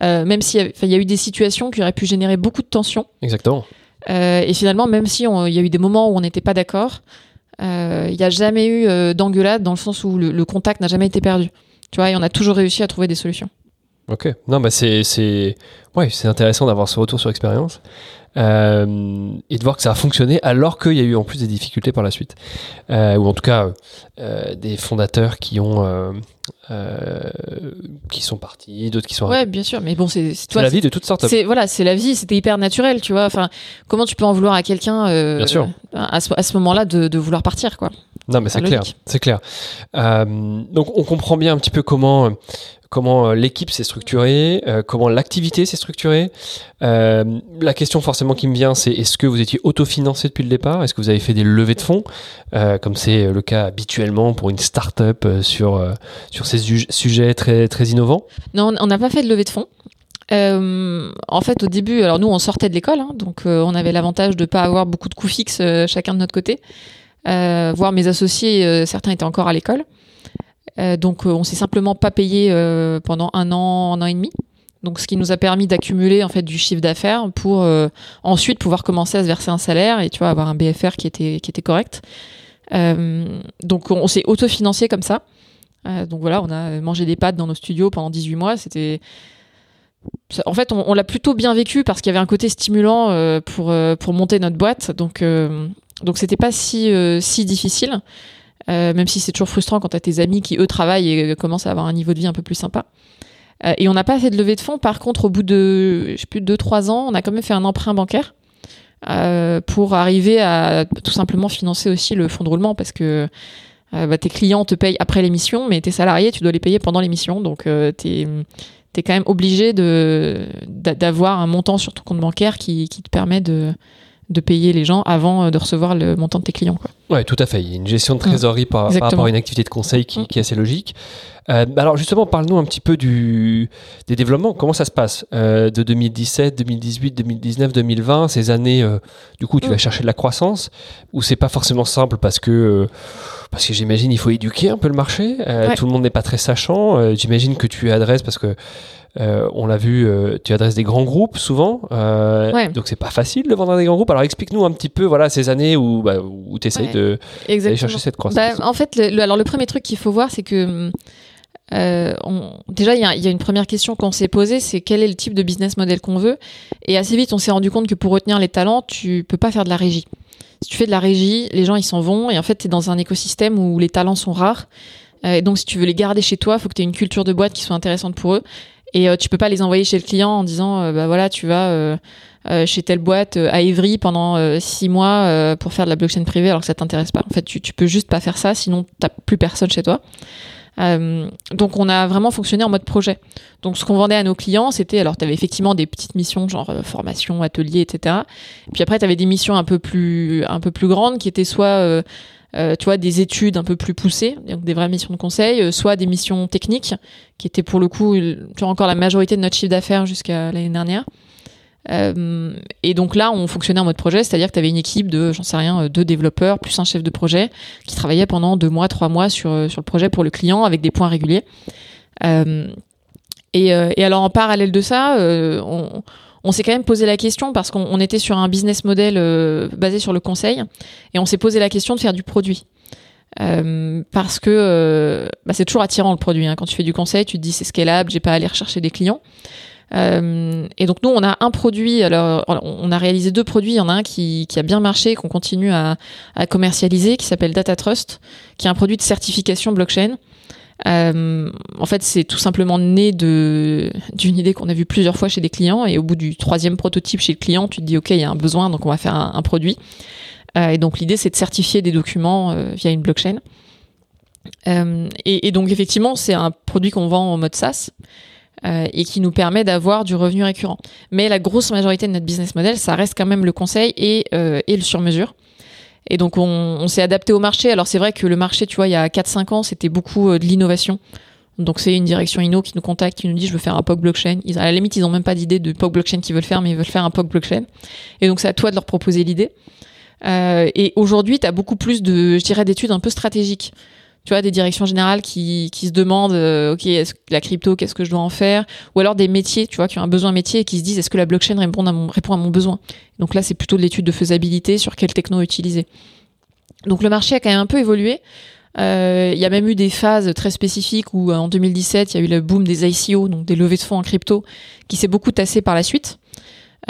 même s'il y, a- y eu des situations qui auraient pu générer beaucoup de tensions, Exactement. et finalement, même si il y a eu des moments où on n'était pas d'accord, il n'y a jamais eu d'engueulade dans le sens où le, le contact n'a jamais été perdu. Tu vois, et on a toujours réussi à trouver des solutions. Ok. Non, bah c'est c'est ouais, c'est intéressant d'avoir ce retour sur expérience euh, et de voir que ça a fonctionné alors qu'il y a eu en plus des difficultés par la suite, Euh, ou en tout cas euh, des fondateurs qui ont qui sont partis, d'autres qui sont. Ouais, bien sûr, mais bon, c'est toi, la vie de toutes sortes. C'est voilà, c'est la vie, c'était hyper naturel, tu vois. Enfin, comment tu peux en vouloir à quelqu'un à ce, à ce moment-là de, de vouloir partir, quoi. Non, mais c'est clair, c'est clair. Donc, on comprend bien un petit peu comment comment euh, l'équipe s'est structurée, euh, comment l'activité s'est structurée. Euh, la question forcément qui me vient, c'est est-ce que vous étiez autofinancé depuis le départ? Est-ce que vous avez fait des levées de fonds, comme c'est le cas habituellement pour une start-up sur sur ces su- sujets très très innovants? Non, on n'a pas fait de levée de fonds. En fait, au début, alors nous, on sortait de l'école, hein, donc on avait l'avantage de pas avoir beaucoup de coûts fixes chacun de notre côté. Euh, voir mes associés, certains étaient encore à l'école. Euh, donc, euh, on s'est simplement pas payé euh, pendant un an, un an et demi. Donc, ce qui nous a permis d'accumuler en fait du chiffre d'affaires pour ensuite pouvoir commencer à se verser un salaire et tu vois avoir un BFR qui était qui était correct. Donc, on, s'est autofinancé comme ça. Donc voilà, on a mangé des pâtes dans nos studios pendant 18 mois. C'était en fait, on, on l'a plutôt bien vécu parce qu'il y avait un côté stimulant pour pour monter notre boîte. Donc donc c'était pas si si difficile, euh, même si c'est toujours frustrant quand t'as tes amis qui eux travaillent et euh, commencent à avoir un niveau de vie un peu plus sympa. Euh, et on n'a pas fait de levée de fonds. Par contre, au bout de je sais plus deux trois ans, on a quand même fait un emprunt bancaire pour arriver à tout simplement financer aussi le fonds de roulement parce que bah, tes clients te payent après l'émission, mais tes salariés, tu dois les payer pendant l'émission. Donc, t'es es quand même obligé d'avoir un montant sur ton compte bancaire qui, qui te permet de, de payer les gens avant euh, de recevoir le montant de tes clients. Quoi. Ouais, tout à fait. Il y a une gestion de trésorerie par, rapport à une activité de conseil qui, Mm. qui est assez logique. Euh, alors justement, parle-nous un petit peu du, des développements. Comment ça se passe euh, de 2017, 2018, 2019, 2020, ces années euh, Du coup, tu Mm. vas chercher de la croissance ou c'est pas forcément simple parce que parce que j'imagine il faut éduquer un peu le marché. Ouais. Tout le monde n'est pas très sachant. J'imagine que tu adresses parce que euh, on l'a vu, euh, tu adresses des grands groupes souvent, euh, Ouais. donc c'est pas facile de vendre à des grands groupes. Alors explique-nous un petit peu, voilà, ces années où, bah, où tu essayes Ouais. de, d'aller chercher cette croissance. Bah, en fait, le, le- alors le premier truc qu'il faut voir, c'est que euh, on- déjà il y, a- il y a une première question qu'on s'est posée, c'est quel est le type de business model qu'on veut? Et assez vite, on s'est rendu compte que pour retenir les talents, tu peux pas faire de la régie. Si tu fais de la régie, les gens ils s'en vont et en fait, tu es dans un écosystème où les talents sont rares. Euh, et donc, si tu veux les garder chez toi, il faut que tu aies une culture de boîte qui soit intéressante pour eux. Et euh, tu peux pas les envoyer chez le client en disant, euh, bah voilà, tu vas euh, chez telle boîte à Évry pendant six mois pour faire de la blockchain privée alors que ça t'intéresse pas. En fait, tu, tu peux juste pas faire ça, sinon t'as plus personne chez toi. Euh, donc on a vraiment fonctionné en mode projet. Donc ce qu'on vendait à nos clients, c'était alors tu effectivement des petites missions genre euh, formation, atelier, etc. Puis après tu avais des missions un peu plus un peu plus grandes qui étaient soit euh, euh, tu vois des études un peu plus poussées, donc des vraies missions de conseil, euh, soit des missions techniques qui étaient pour le coup tu vois encore la majorité de notre chiffre d'affaires jusqu'à l'année dernière. Euh, et donc là, on fonctionnait en mode projet, c'est-à-dire que tu avais une équipe de, j'en sais rien, euh, deux développeurs plus un chef de projet qui travaillait pendant deux mois, trois mois sur, euh, sur le projet pour le client avec des points réguliers. Euh, et, euh, et alors en parallèle de ça, euh, on, on s'est quand même posé la question parce qu'on on était sur un business model euh, basé sur le conseil et on s'est posé la question de faire du produit. Euh, parce que euh, bah, c'est toujours attirant le produit. Hein. Quand tu fais du conseil, tu te dis c'est scalable, j'ai pas à aller rechercher des clients. Et donc nous, on a un produit. Alors, on a réalisé deux produits. Il y en a un qui, qui a bien marché, qu'on continue à, à, commercialiser, qui s'appelle Data Trust, qui est un produit de certification blockchain. Euh, en fait, c'est tout simplement né de d'une idée qu'on a vue plusieurs fois chez des clients. Et au bout du troisième prototype chez le client, tu te dis ok, il y a un besoin, donc on va faire un, produit. Euh, et donc l'idée, c'est de certifier des documents euh, via une blockchain. Et, et, donc effectivement, c'est un produit qu'on vend en mode SaaS. Et qui nous permet d'avoir du revenu récurrent. Mais la grosse majorité de notre business model, ça reste quand même le conseil et, et le sur-mesure. Et donc on, s'est adapté au marché. Alors c'est vrai que le marché, tu vois, il y a 4-5 ans, c'était beaucoup de l'innovation. Donc c'est une direction Inno qui nous contacte, qui nous dit je veux faire un POC blockchain. À la limite, ils n'ont même pas d'idée de POC blockchain qu'ils veulent faire, mais ils veulent faire un POC blockchain. Et donc c'est à toi de leur proposer l'idée. Euh, et aujourd'hui, tu as beaucoup plus de, je dirais, d'études un peu stratégiques. Tu vois, des directions générales qui, qui se demandent, euh, ok, est-ce que la crypto, qu'est-ce que je dois en faire? Ou alors des métiers, tu vois, qui ont un besoin métier et qui se disent, est-ce que la blockchain répond à mon, répond à mon besoin? Donc là, c'est plutôt de l'étude de faisabilité sur quelle techno utiliser. Donc le marché a quand même un peu évolué. Euh, il y a même eu des phases très spécifiques où en 2017, il y a eu le boom des ICO, donc des levées de fonds en crypto, qui s'est beaucoup tassé par la suite.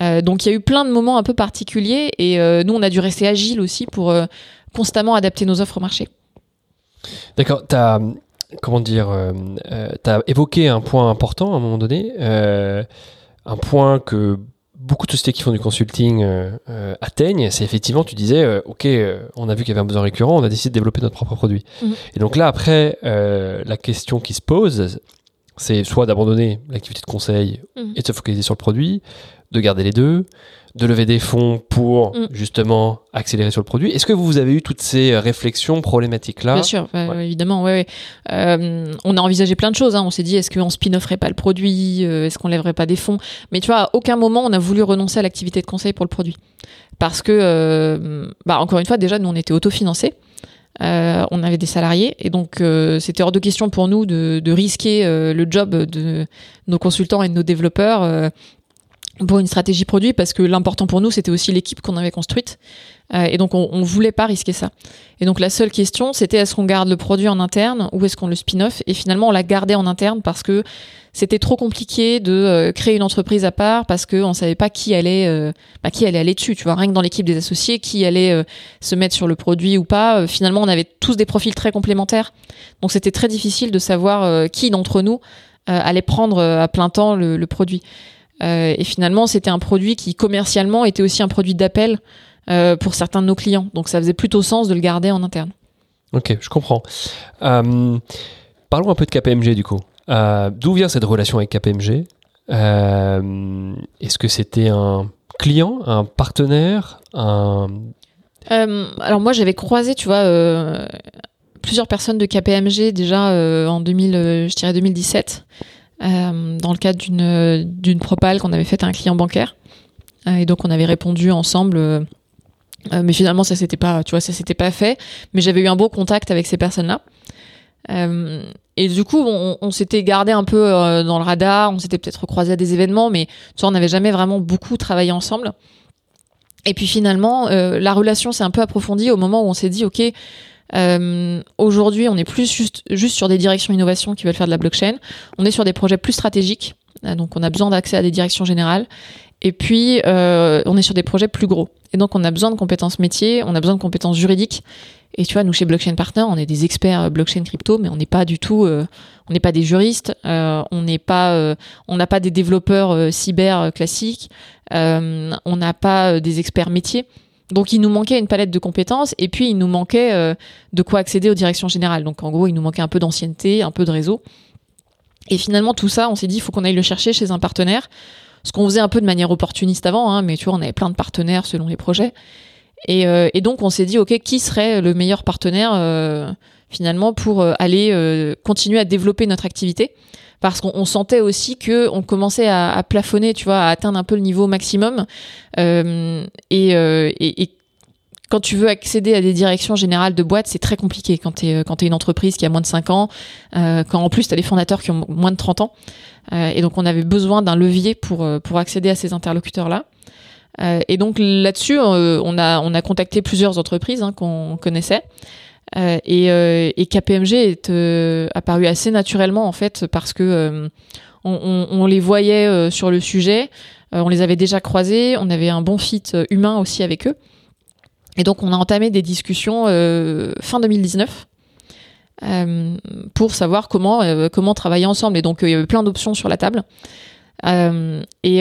Euh, donc il y a eu plein de moments un peu particuliers et euh, nous on a dû rester agile aussi pour euh, constamment adapter nos offres au marché. D'accord, tu as comment dire tu as évoqué un point important à un moment donné, un point que beaucoup de sociétés qui font du consulting atteignent, c'est effectivement, tu disais, OK, on a vu qu'il y avait un besoin récurrent, on a décidé de développer notre propre produit. Mmh. Et donc là, après, la question qui se pose, c'est soit d'abandonner l'activité de conseil mmh. et de se focaliser sur le produit, de garder les deux, de lever des fonds pour mm. justement accélérer sur le produit. Est-ce que vous avez eu toutes ces euh, réflexions problématiques-là Bien sûr, évidemment. Ouais, euh, on a envisagé plein de choses. Hein. On s'est dit, est-ce qu'on spin-offerait pas le produit euh, Est-ce qu'on lèverait pas des fonds? Mais tu vois, à aucun moment on a voulu renoncer à l'activité de conseil pour le produit. Parce que, bah, encore une fois, déjà, nous, on était autofinancés. Euh, on avait des salariés et donc c'était hors de question pour nous de, de risquer le job de nos consultants et de nos développeurs pour une stratégie produit parce que l'important pour nous c'était aussi l'équipe qu'on avait construite. Euh, et donc on, on voulait pas risquer ça. Et donc la seule question c'était est-ce qu'on garde le produit en interne ou est-ce qu'on le spin-off? Et finalement on l'a gardé en interne parce que c'était trop compliqué de euh, créer une entreprise à part parce que on savait pas qui allait euh, bah, qui allait aller dessus tu vois. Rien que dans l'équipe des associés qui allait euh, se mettre sur le produit ou pas finalement on avait tous des profils très complémentaires. Donc c'était très difficile de savoir qui d'entre nous allait prendre à plein temps le, le produit euh, et finalement, c'était un produit qui commercialement était aussi un produit d'appel euh, pour certains de nos clients. Donc ça faisait plutôt sens de le garder en interne. Ok, je comprends. Euh, parlons un peu de KPMG du coup. D'où vient cette relation avec KPMG Est-ce que c'était un client, un partenaire, un... alors moi j'avais croisé, tu vois, plusieurs personnes de KPMG déjà en 2000, je dirais 2017. Euh, dans le cadre d'une d'une propale qu'on avait faite à un client bancaire. Euh, et donc on avait répondu ensemble. Euh, mais finalement ça s'était pas, tu vois, ça s'était pas fait. Mais j'avais eu un beau contact avec ces personnes-là. et du coup, on, on s'était gardé un peu dans le radar, on s'était peut-être croisé à des événements, mais tu vois, on n'avait jamais vraiment beaucoup travaillé ensemble. Et puis finalement, la relation s'est un peu approfondie au moment où on s'est dit, ok, euh, Aujourd'hui, on est plus juste, juste sur des directions innovation qui veulent faire de la blockchain. On est sur des projets plus stratégiques. Euh, donc, on a besoin d'accès à des directions générales. Et puis, euh, on est sur des projets plus gros. Et donc, on a besoin de compétences métiers, on a besoin de compétences juridiques. Et tu vois, nous chez Blockchain Partner, on est des experts euh, blockchain crypto, mais on n'est pas du tout, euh, on n'est pas des juristes, euh, on n'est pas, euh, on n'a pas des développeurs cyber classiques, on n'a pas des experts métiers. Donc il nous manquait une palette de compétences et puis il nous manquait euh, de quoi accéder aux directions générales. Donc en gros, il nous manquait un peu d'ancienneté, un peu de réseau. Et finalement, tout ça, on s'est dit, il faut qu'on aille le chercher chez un partenaire. Ce qu'on faisait un peu de manière opportuniste avant, hein, mais tu vois, on avait plein de partenaires selon les projets. Et, euh, donc on s'est dit, ok, qui serait le meilleur partenaire euh, finalement pour aller continuer à développer notre activité? Parce qu'on sentait aussi que on commençait à, plafonner, tu vois, à atteindre un peu le niveau maximum. Euh, et, euh, et, quand tu veux accéder à des directions générales de boîtes, c'est très compliqué quand tu es, euh, une entreprise qui a moins de 5 ans, quand en plus tu as des fondateurs qui ont moins de 30 ans. Et donc on avait besoin d'un levier pour, accéder à ces interlocuteurs-là. et donc là-dessus, on, a, on a contacté plusieurs entreprises hein, qu'on connaissait. Et, et, KPMG est apparu assez naturellement en fait parce que on, on, les voyait sur le sujet, on les avait déjà croisés, on avait un bon fit humain aussi avec eux. Et donc on a entamé des discussions fin 2019 euh, pour savoir euh, comment travailler ensemble. Et donc il y avait plein d'options sur la table. Euh, et,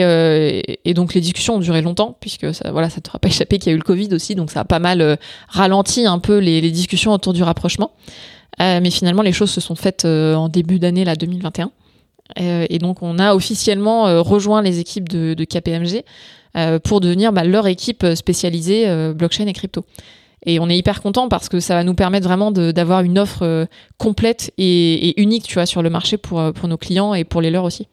et, donc les discussions ont duré longtemps puisque ça, voilà, ça te pas échappé qu'il y a eu le Covid aussi, donc ça a pas mal ralenti un peu les, discussions autour du rapprochement. mais finalement les choses se sont faites en début d'année là 2021. et donc on a officiellement rejoint les équipes de, KPMG pour devenir bah, leur équipe spécialisée blockchain et crypto. Et on est hyper content parce que ça va nous permettre vraiment d'avoir une offre euh, complète et, unique, tu vois, sur le marché euh, pour nos clients et pour les leurs aussi.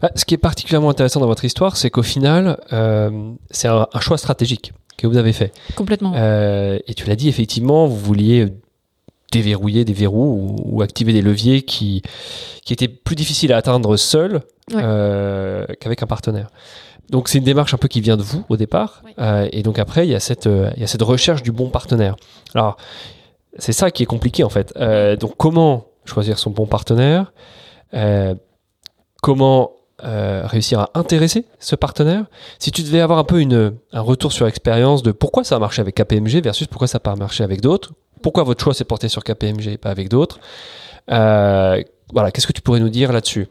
Bah, ce qui est particulièrement intéressant dans votre histoire, c'est qu'au final, euh, c'est un, choix stratégique que vous avez fait. Complètement. et tu l'as dit, effectivement, vous vouliez déverrouiller des verrous ou, activer des leviers qui, qui étaient plus difficiles à atteindre seul qu'avec un partenaire. Donc c'est une démarche un peu qui vient de vous au départ, euh, et donc après il y a cette euh, il y a cette recherche du bon partenaire. Alors c'est ça qui est compliqué en fait. Euh, donc comment choisir son bon partenaire? Comment réussir à intéresser ce partenaire Si tu devais avoir un peu un retour sur expérience de pourquoi ça a marché avec KPMG versus pourquoi ça n'a pas marché avec d'autres, pourquoi votre choix s'est porté sur KPMG et pas avec d'autres, voilà, qu'est-ce que tu pourrais nous dire là-dessus?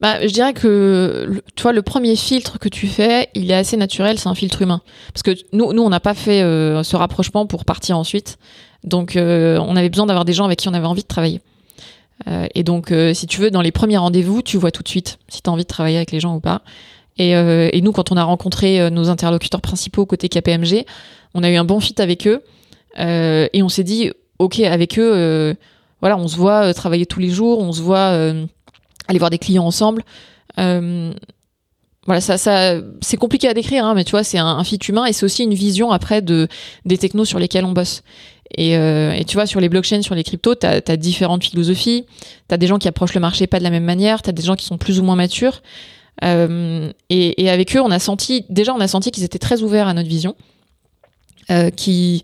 Bah, je dirais que, toi, le premier filtre que tu fais, il est assez naturel, c'est un filtre humain. Parce que nous, nous on n'a pas fait euh, ce rapprochement pour partir ensuite. Donc, euh, on avait besoin d'avoir des gens avec qui on avait envie de travailler. Euh, et donc, si tu veux, dans les premiers rendez-vous, tu vois tout de suite si tu as envie de travailler avec les gens ou pas. Et, et nous, quand on a rencontré nos interlocuteurs principaux côté KPMG, on a eu un bon fit avec eux. et on s'est dit, OK, avec eux, voilà, on se voit travailler tous les jours, on se voit aller voir des clients ensemble. Euh, voilà, ça, ça, c'est compliqué à décrire, hein, mais tu vois, c'est un, un, fit humain et c'est aussi une vision après de des technos sur lesquels on bosse. Et, euh, et tu vois, sur les blockchains, sur les cryptos, tu as, différentes philosophies. Tu as des gens qui approchent le marché pas de la même manière, tu as des gens qui sont plus ou moins matures. Euh, et, avec eux, on a senti, déjà, on a senti qu'ils étaient très ouverts à notre vision, euh, qui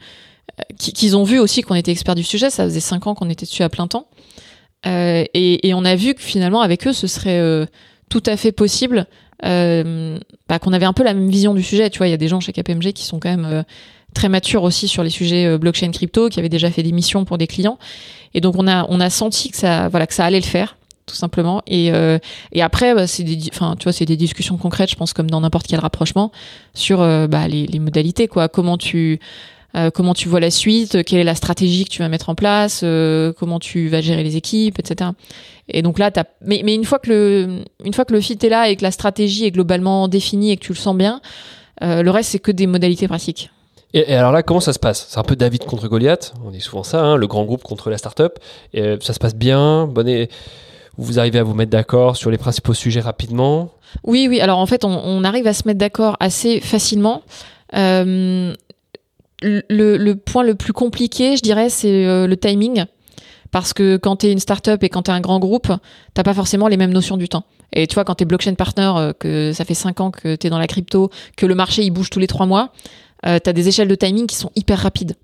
qu'ils ont vu aussi qu'on était experts du sujet. Ça faisait cinq ans qu'on était dessus à plein temps. Et, on a vu que finalement, avec eux, ce serait tout à fait possible bah, qu'on avait un peu la même vision du sujet. Tu vois, il y a des gens chez KPMG qui sont quand même très matures aussi sur les sujets blockchain crypto, qui avaient déjà fait des missions pour des clients. Et donc on a on a senti que ça voilà que ça allait le faire tout simplement. Et, euh, et après, bah, c'est des, enfin, tu vois, c'est des discussions concrètes, je pense, comme dans n'importe quel rapprochement, sur euh, bah, les, les, modalités, quoi. Comment tu, euh, comment tu vois la suite, quelle est la stratégie que tu vas mettre en place, euh, comment tu vas gérer les équipes, etc. Et donc là, t'as... Mais, mais une fois que le, une fois que le fit est là et que la stratégie est globalement définie et que tu le sens bien, euh, le reste c'est que des modalités pratiques. Et, alors là, comment ça se passe? C'est un peu David contre Goliath. On dit souvent ça, hein, le grand groupe contre la start-up. Et, ça se passe bien. Bonne vous arrivez à vous mettre d'accord sur les principaux sujets rapidement? Oui, oui. Alors en fait, on, arrive à se mettre d'accord assez facilement. Euh, le, point le plus compliqué, je dirais, c'est euh, le timing. Parce que quand tu es une startup et quand tu es un grand groupe, t'as pas forcément les mêmes notions du temps. Et tu vois, quand tu es blockchain partner, euh, que ça fait 5 ans que tu es dans la crypto, que le marché il bouge tous les 3 mois, euh, tu des échelles de timing qui sont hyper rapides.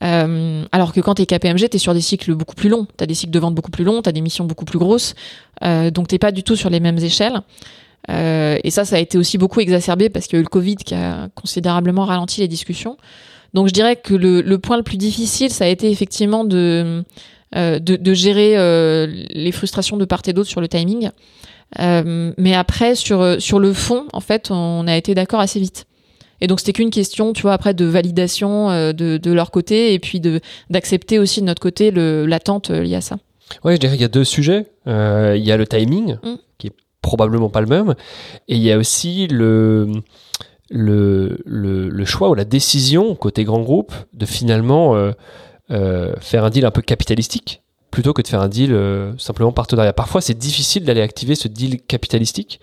alors que quand tu es KPMG, tu es sur des cycles beaucoup plus longs. Tu as des cycles de vente beaucoup plus longs, tu as des missions beaucoup plus grosses. donc t'es pas du tout sur les mêmes échelles. et ça, ça a été aussi beaucoup exacerbé parce qu'il y a eu le Covid qui a considérablement ralenti les discussions. Donc je dirais que le, point le plus difficile, ça a été effectivement de, euh, de, gérer euh, les frustrations de part et d'autre sur le timing. Euh, mais après, sur, sur le fond, en fait, on a été d'accord assez vite. Et donc c'était qu'une question, tu vois, après de validation de, de leur côté et puis de d'accepter aussi de notre côté l'attente liée à ça. Ouais, je dirais qu'il y a deux sujets. il y a le timing, mm. qui est probablement pas le même, et il y a aussi le le, le, choix ou la décision côté grand groupe de finalement euh, euh, faire un deal un peu capitalistique plutôt que de faire un deal euh, simplement partenariat. Parfois, c'est difficile d'aller activer ce deal capitalistique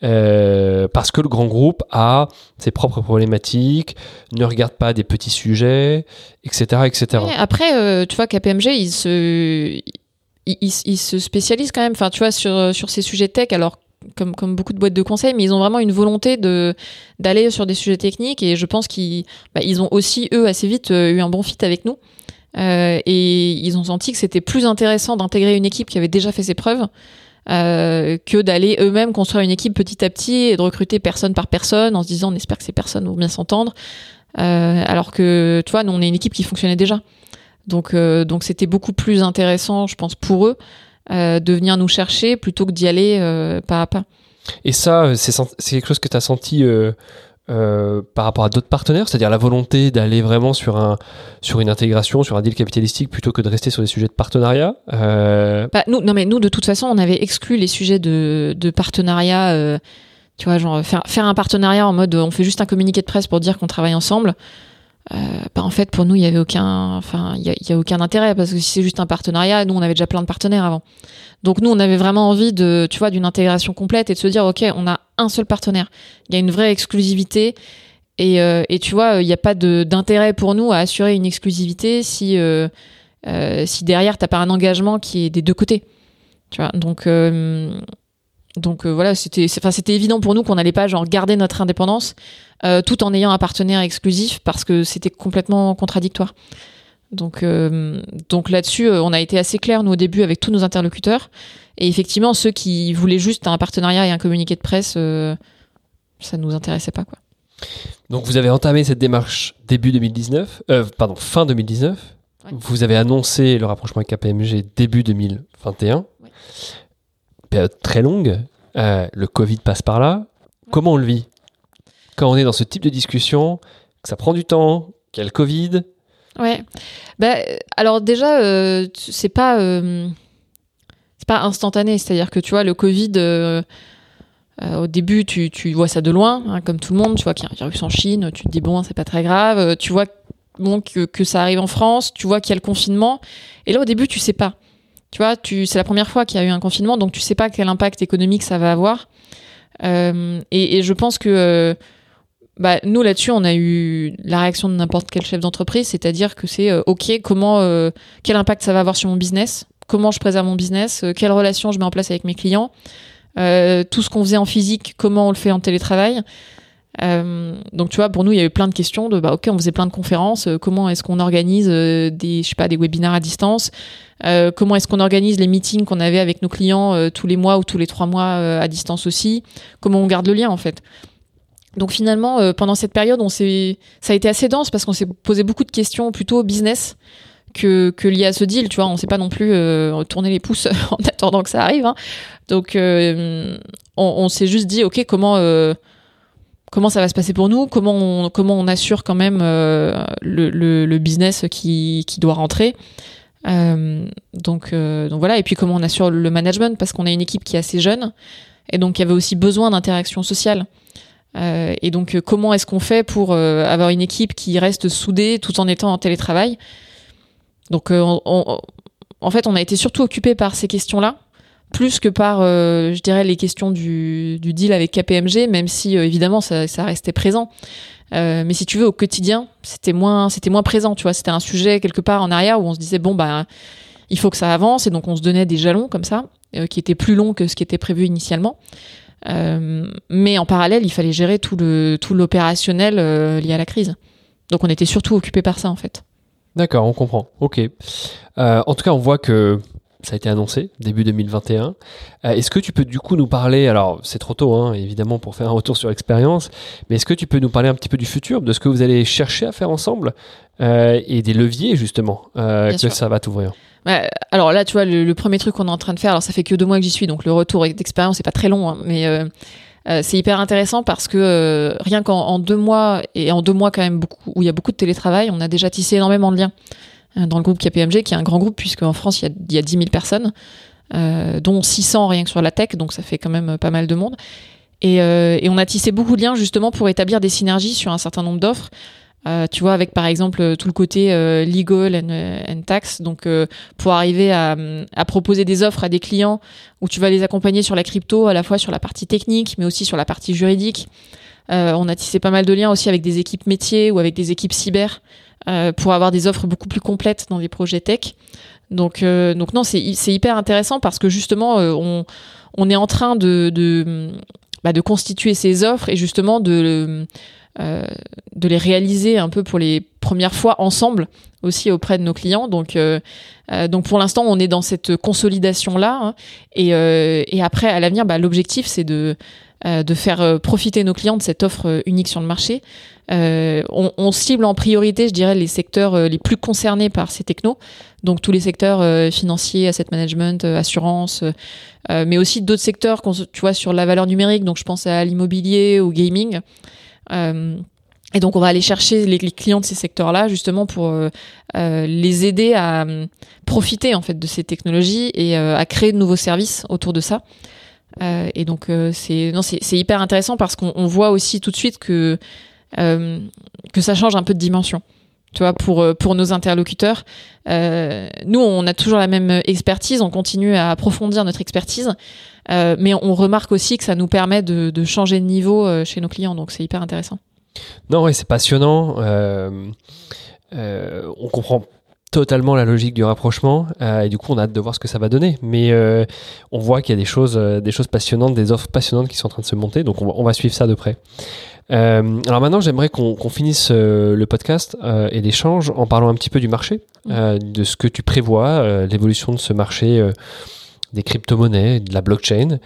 parce que le grand groupe a ses propres problématiques, ne regarde pas des petits sujets, etc. etc. après, tu vois, KPMG, il se, il, il, se spécialise quand même, enfin, tu vois, sur, sur ces sujets tech, alors comme, comme beaucoup de boîtes de conseil, mais ils ont vraiment une volonté de d'aller sur des sujets techniques et je pense qu'ils bah, ils ont aussi eux assez vite euh, eu un bon fit avec nous. Et ils ont senti que c'était plus intéressant d'intégrer une équipe qui avait déjà fait ses preuves que d'aller eux-mêmes construire une équipe petit à petit et de recruter personne par personne en se disant on espère que ces personnes vont bien s'entendre. alors que, tu vois, nous, on est une équipe qui fonctionnait déjà. Donc, donc c'était beaucoup plus intéressant, je pense, pour eux de venir nous chercher plutôt que d'y aller pas à pas. Et ça, c'est quelque chose que tu as senti euh, par rapport à d'autres partenaires, c'est-à-dire la volonté d'aller vraiment sur, un, sur une intégration, sur un deal capitalistique, plutôt que de rester sur des sujets de partenariat euh... bah, nous, Non, mais nous, de toute façon, on avait exclu les sujets de, de partenariat. Euh, tu vois, genre faire, faire un partenariat en mode on fait juste un communiqué de presse pour dire qu'on travaille ensemble. Euh, bah en fait pour nous il y avait aucun enfin il y a, aucun intérêt parce que si c'est juste un partenariat nous on avait déjà plein de partenaires avant. Donc nous on avait vraiment envie de tu vois d'une intégration complète et de se dire ok on a un seul partenaire. Il y a une vraie exclusivité et, euh, et tu vois il n'y a pas d'intérêt pour nous à assurer une exclusivité si euh, euh si derrière t'as pas un engagement qui est des deux côtés. Tu vois donc donc voilà, c'était évident pour nous qu'on n'allait pas genre garder notre indépendance euh, tout en ayant un partenaire exclusif parce que c'était complètement contradictoire. Donc euh, donc là-dessus, on a été assez clair nous au début avec tous nos interlocuteurs et effectivement ceux qui voulaient juste un partenariat et un communiqué de presse, ça nous intéressait pas quoi. Donc vous avez entamé cette démarche début 2019, pardon fin 2019. Vous avez annoncé le rapprochement avec KPMG début 2021 période très longue. Euh, le Covid passe par là. Comment on le vit? Quand on est dans ce type de discussion, que ça prend du temps, qu'il y a le Covid Ouais. Bah, alors déjà, euh, c'est pas, euh, c'est pas instantané. C'est-à-dire que tu vois, le Covid, euh, au début, tu, tu, vois ça de loin, hein, comme tout le monde. Tu vois qu'il y a un virus en Chine, tu te dis bon, c'est pas très grave. Tu vois bon, que, ça arrive en France, tu vois qu'il y a le confinement. Et là, au début, tu sais pas. Tu vois, tu, c'est la première fois qu'il y a eu un confinement, donc tu sais pas quel impact économique ça va avoir. Euh, et, je pense que euh, bah, nous là-dessus, on a eu la réaction de n'importe quel chef d'entreprise, c'est-à-dire que c'est euh, ok, comment, euh, quel impact ça va avoir sur mon business, comment je préserve mon business, euh, quelle relation je mets en place avec mes clients, tout ce qu'on faisait en physique, comment on le fait en télétravail. donc tu vois, pour nous, il y a eu plein de questions de bah ok, on faisait plein de conférences, comment est-ce qu'on organise des, je sais pas, des webinaires à distance, euh, comment est-ce qu'on organise les meetings qu'on avait avec nos clients euh, tous les mois ou tous les trois mois euh, à distance aussi Comment on garde le lien en fait donc finalement, pendant cette période, on s'est, ça a été assez dense parce qu'on s'est posé beaucoup de questions plutôt business que, que liées à ce deal. Tu vois, on s'est pas non plus tourné les pouces en attendant que ça arrive. Hein. Donc on, on s'est juste dit, ok, comment comment ça va se passer pour nous? Comment on, comment on assure quand même le, business qui, doit rentrer? Euh, euh, donc voilà, et puis comment on assure le management, parce qu'on a une équipe qui est assez jeune, et donc il y avait aussi besoin d'interaction sociale. Euh, et donc comment est-ce qu'on fait pour avoir une équipe qui reste soudée tout en étant en télétravail? Donc en fait, on a été surtout occupé par ces questions-là, plus que par, je dirais, les questions du, deal avec KPMG, même si évidemment ça, ça restait présent. Euh, mais si tu veux, au quotidien, c'était moins, c'était moins présent, tu vois. C'était un sujet quelque part en arrière où on se disait bon bah il faut que ça avance et donc on se donnait des jalons comme ça, euh, qui étaient plus longs que ce qui était prévu initialement. Euh, mais en parallèle, il fallait gérer tout le tout l'opérationnel euh, lié à la crise. Donc on était surtout occupé par ça en fait. D'accord, on comprend. Ok. en tout cas, on voit que ça a été annoncé début 2021. Euh, est-ce que tu peux du coup nous parler, alors c'est trop tôt hein, évidemment pour faire un retour sur l'expérience, mais est-ce que tu peux nous parler un petit peu du futur, de ce que vous allez chercher à faire ensemble euh, et des leviers justement euh, que ça va t'ouvrir? Alors là, tu vois, le, premier truc qu'on est en train de faire, alors ça fait que deux mois que j'y suis, donc le retour d'expérience n'est pas très long, hein, mais euh, c'est hyper intéressant parce que rien qu'en deux mois, et en deux mois quand même où il y a beaucoup de télétravail, on a déjà tissé énormément de liens. Euh, dans le groupe KPMG, qui est un grand groupe, puisque en France, il y a, il y a 10 000 personnes, euh, dont 600 rien que sur la tech, donc ça fait quand même pas mal de monde. Euh, et on a tissé beaucoup de liens justement pour établir des synergies sur un certain nombre d'offres. Euh, tu vois, avec par exemple tout le côté euh, legal and, euh, tax, donc pour arriver à, proposer des offres à des clients où tu vas les accompagner sur la crypto, à la fois sur la partie technique, mais aussi sur la partie juridique. on a tissé pas mal de liens aussi avec des équipes métiers ou avec des équipes cyber euh, pour avoir des offres beaucoup plus complètes dans des projets tech. Donc, euh, non, c'est hyper intéressant parce que justement, euh, on, est en train bah, de constituer ces offres et justement de de les réaliser un peu pour les premières fois ensemble aussi auprès de nos clients. Donc, donc pour l'instant, on est dans cette consolidation là. Hein. et, et, après, à l'avenir, bah, l'objectif c'est de de faire profiter nos clients de cette offre unique sur le marché. On, on, cible en priorité, je dirais, les secteurs les plus concernés par ces technos. Donc tous les secteurs financiers, asset management, assurance, euh, mais aussi d'autres secteurs, tu vois, sur la valeur numérique. Donc, je pense à l'immobilier, ou gaming. Euh, et donc, on va aller chercher les, clients de ces secteurs-là, justement, pour euh, les aider à profiter, en fait, de ces technologies et à créer de nouveaux services autour de ça. et donc, c'est non, c'est hyper intéressant parce qu'on voit aussi tout de suite que que ça change un peu de dimension tu vois, pour, euh, pour nos interlocuteurs. Euh, nous, on a toujours la même expertise, on continue à approfondir notre expertise, euh, mais on remarque aussi que ça nous permet de, de changer de niveau chez nos clients, donc c'est hyper intéressant. Non, ouais, c'est passionnant. On comprend totalement la logique du rapprochement et du coup on a hâte de voir ce que ça va donner mais on voit qu'il y a des choses des choses passionnantes des offres passionnantes qui sont en train de se monter donc on va suivre ça de près euh, alors maintenant, j'aimerais qu'on finisse euh, le podcast euh, et l'échange en parlant un petit peu du marché, mm. de ce que tu prévois, l'évolution de ce marché des crypto-monnaies, de la blockchain,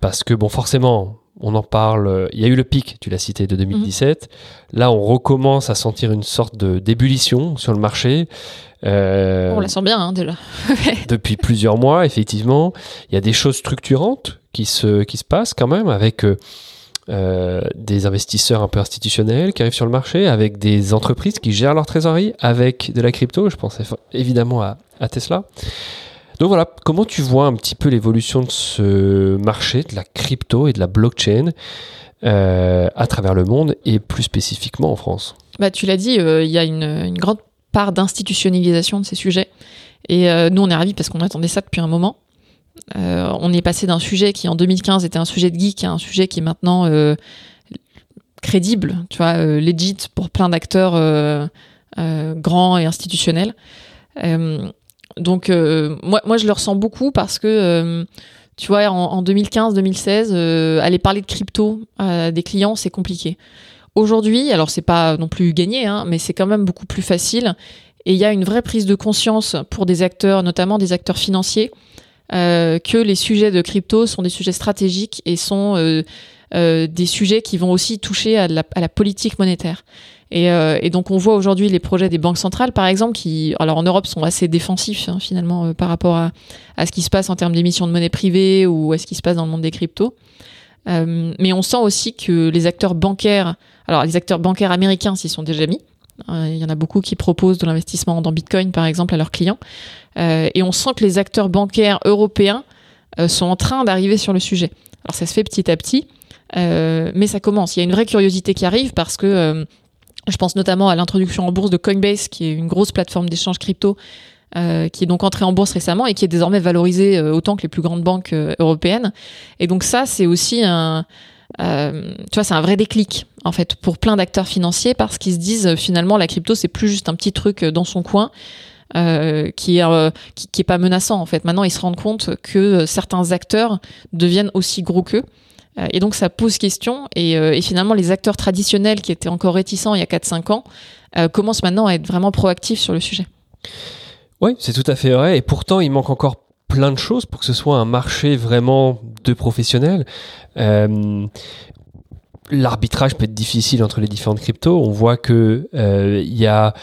parce que bon, forcément, on en parle. Il y a eu le pic, tu l'as cité, de 2017. Mm. Là, on recommence à sentir une sorte de d'ébullition sur le marché. on la sent bien hein, déjà. depuis plusieurs mois, effectivement, il y a des choses structurantes qui se qui se passent quand même avec euh, des investisseurs un peu institutionnels qui arrivent sur le marché, avec des entreprises qui gèrent leur trésorerie, avec de la crypto, je pense évidemment à, Tesla. Donc voilà, comment tu vois un petit peu l'évolution de ce marché, de la crypto et de la blockchain euh, à travers le monde et plus spécifiquement en France? Bah, Tu l'as dit, euh, il y a une, grande part d'institutionnalisation de ces sujets. Et nous, on est ravis parce qu'on attendait ça depuis un moment. Euh, on est passé d'un sujet qui en 2015 était un sujet de geek à un sujet qui est maintenant euh, crédible, tu vois, euh, legit pour plein d'acteurs grands et institutionnels. donc moi, je le ressens beaucoup parce que tu vois, en, 2015-2016, aller parler de crypto à des clients, c'est compliqué. Aujourd'hui, alors c'est pas non plus gagné, hein, mais c'est quand même beaucoup plus facile. Et il y a une vraie prise de conscience pour des acteurs, notamment des acteurs financiers, euh, que les sujets de crypto sont des sujets stratégiques et sont euh, euh, des sujets qui vont aussi toucher à la, à la politique monétaire. Et, euh, et, donc on voit aujourd'hui les projets des banques centrales, par exemple, qui, alors en Europe, sont assez défensifs hein, finalement par rapport à, à, ce qui se passe en termes d'émissions de monnaie privée ou à ce qui se passe dans le monde des cryptos. mais on sent aussi que les acteurs bancaires, alors les acteurs bancaires américains s'y sont déjà mis, euh, il y en a beaucoup qui proposent de l'investissement dans Bitcoin, par exemple, à leurs clients. Euh, et on sent que les acteurs bancaires européens euh, sont en train d'arriver sur le sujet. Alors ça se fait petit à petit, mais ça commence. Il y a une vraie curiosité qui arrive parce que je pense notamment à l'introduction en bourse de Coinbase, qui est une grosse plateforme d'échange crypto, euh, qui est donc entrée en bourse récemment et qui est désormais valorisée autant que les plus grandes banques européennes. Et donc ça, c'est aussi un, euh, tu vois, c'est un vrai déclic en fait pour plein d'acteurs financiers parce qu'ils se disent euh, finalement la crypto c'est plus juste un petit truc euh, dans son coin. Qui, est, qui, est pas menaçant en fait. Maintenant, ils se rendent compte que certains acteurs deviennent aussi gros qu'eux. et donc, ça pose question. Et, et, finalement, les acteurs traditionnels qui étaient encore réticents il y a 4-5 ans commencent maintenant à être vraiment proactifs sur le sujet. Oui, c'est tout à fait vrai. Et pourtant, il manque encore plein de choses pour que ce soit un marché vraiment de professionnels. Euh, L'arbitrage peut être difficile entre les différentes cryptos. On voit que euh, il y a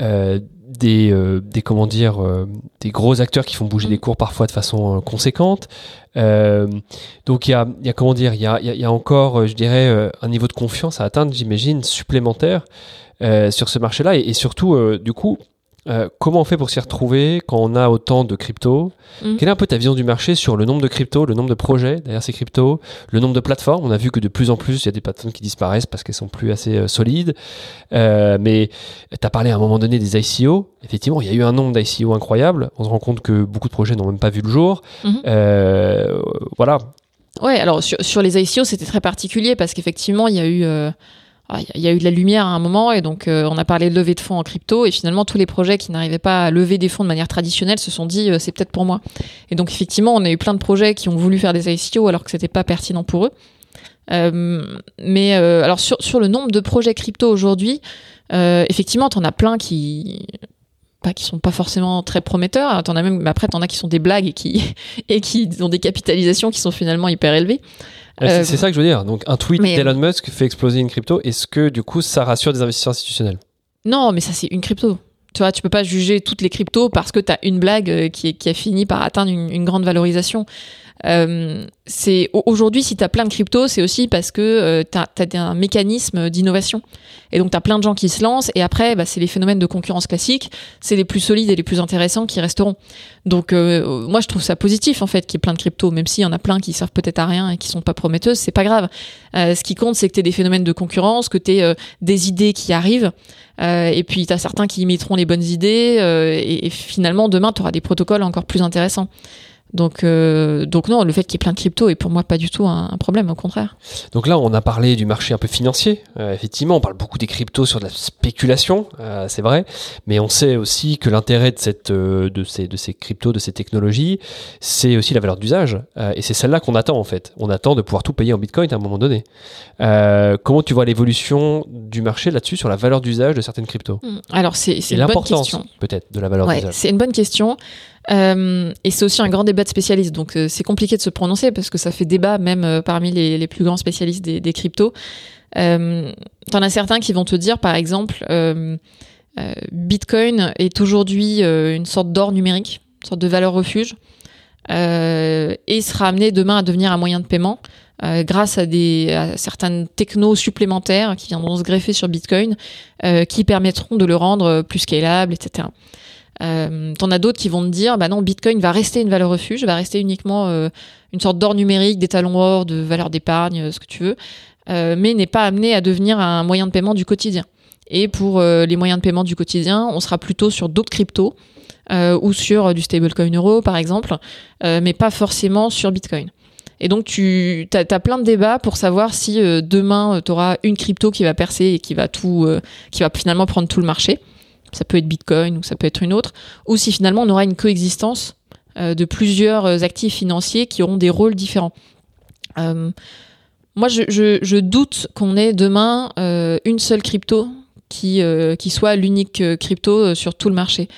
euh, des, euh, des comment dire euh, des gros acteurs qui font bouger les cours parfois de façon conséquente. donc il y a, y a comment dire il y a, y a encore je dirais un niveau de confiance à atteindre j'imagine supplémentaire sur ce marché-là et, et surtout du coup euh, comment on fait pour s'y retrouver quand on a autant de cryptos mm. Quelle est un peu ta vision du marché sur le nombre de cryptos, le nombre de projets derrière ces cryptos, le nombre de plateformes? On a vu que de plus en plus, il y a des plateformes qui disparaissent parce qu'elles sont plus assez euh, solides. Euh, mais tu as parlé à un moment donné des ICO. Effectivement, il y a eu un nombre d'ICO incroyable. On se rend compte que beaucoup de projets n'ont même pas vu le jour. Mm-hmm. voilà. Ouais, alors sur, sur les ICO, c'était très particulier parce qu'effectivement, il y a eu il y a eu de la lumière à un moment et donc euh, on a parlé de levée de fonds en crypto et finalement tous les projets qui n'arrivaient pas à lever des fonds de manière traditionnelle se sont dit euh, c'est peut-être pour moi. Et donc effectivement on a eu plein de projets qui ont voulu faire des ICO alors que c'était pas pertinent pour eux. mais alors sur, le nombre de projets crypto aujourd'hui, effectivement, tu en as plein qui pas qui sont pas forcément très prometteurs. T'en as même, mais après t'en as qui sont des blagues et qui ont des capitalisations qui sont finalement hyper élevées. C'est ça que je veux dire. Donc un tweet d'Elon Musk fait exploser une crypto. Est-ce que du coup ça rassure des investisseurs institutionnels? Non, mais ça c'est une crypto. Tu vois, tu peux pas juger toutes les cryptos parce que tu as une blague euh, qui, a fini par atteindre une, grande valorisation. Euh, c'est aujourd'hui si tu as plein de cryptos, c'est aussi parce que euh, tu as, un mécanisme d'innovation. Et donc tu as plein de gens qui se lancent et après bah, c'est les phénomènes de concurrence classiques, c'est les plus solides et les plus intéressants qui resteront. Donc euh, moi je trouve ça positif en fait qu'il y ait plein de cryptos même s'il y en a plein qui servent peut-être à rien et qui sont pas prometteuses, c'est pas grave. ce qui compte c'est que tu des phénomènes de concurrence, que tu aies des idées qui arrivent euh, et puis, tu as certains qui imiteront les bonnes idées. Euh, et, et, finalement, demain, tu auras des protocoles encore plus intéressants. Donc, euh, donc non, le fait qu'il y ait plein de crypto est pour moi pas du tout un, problème, au contraire. Donc là, on a parlé du marché un peu financier. Euh, effectivement, on parle beaucoup des cryptos sur de la spéculation, euh, c'est vrai, mais on sait aussi que l'intérêt de cette, de ces, de ces cryptos, de ces technologies, c'est aussi la valeur d'usage, et c'est celle-là qu'on attend en fait. On attend de pouvoir tout payer en Bitcoin à un moment donné. comment tu vois l'évolution du marché là-dessus sur la valeur d'usage de certaines cryptos? Hmm. Alors c'est une bonne question. Peut-être de la valeur d'usage. C'est une bonne question. Euh, et c'est aussi un grand débat de spécialistes, donc euh, c'est compliqué de se prononcer parce que ça fait débat même euh, parmi les, plus grands spécialistes des, cryptos. T'en as certains qui vont te dire, par exemple, Bitcoin est aujourd'hui une sorte d'or numérique, une sorte de valeur refuge, et sera amené demain à devenir un moyen de paiement. grâce à, des, à certaines technos supplémentaires qui viendront se greffer sur Bitcoin, qui permettront de le rendre plus scalable, etc. Euh, T'en as d'autres qui vont te dire, bah non, Bitcoin va rester une valeur refuge, va rester uniquement euh, une sorte d'or numérique, des talons or, de valeur d'épargne, euh, ce que tu veux, mais n'est pas amené à devenir un moyen de paiement du quotidien. Et pour les moyens de paiement du quotidien, on sera plutôt sur d'autres cryptos ou sur du stablecoin euro, par exemple, mais pas forcément sur Bitcoin. Et donc, tu as, as, plein de débats pour savoir si demain, tu auras une crypto qui va percer et qui va tout, qui va finalement prendre tout le marché ça peut être Bitcoin ou ça peut être une autre, ou si finalement on aura une coexistence euh, de plusieurs euh, actifs financiers qui auront des rôles différents. Euh, moi, je, doute qu'on ait demain une seule crypto qui, qui soit l'unique crypto sur tout le marché.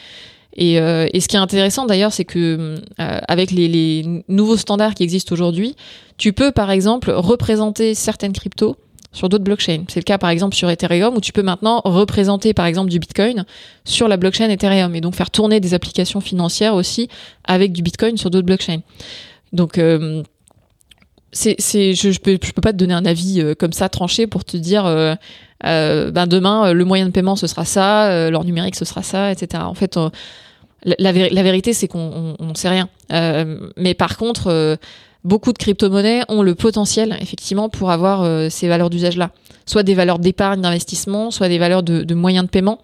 Et, ce qui est intéressant d'ailleurs, c'est que avec les, les, nouveaux standards qui existent aujourd'hui, tu peux par exemple représenter certaines cryptos sur d'autres blockchains. C'est le cas par exemple sur Ethereum où tu peux maintenant représenter par exemple du Bitcoin sur la blockchain Ethereum et donc faire tourner des applications financières aussi avec du Bitcoin sur d'autres blockchains. Donc euh, je, je, peux, pas te donner un avis euh, comme ça tranché pour te dire euh, ben demain le moyen de paiement ce sera ça, l'or numérique ce sera ça, etc. En fait, la, la, vérité c'est qu'on ne sait rien. mais par contre beaucoup de crypto-monnaies ont le potentiel, effectivement, pour avoir euh, ces valeurs d'usage-là. Soit des valeurs d'épargne, d'investissement, soit des valeurs de, moyens de paiement.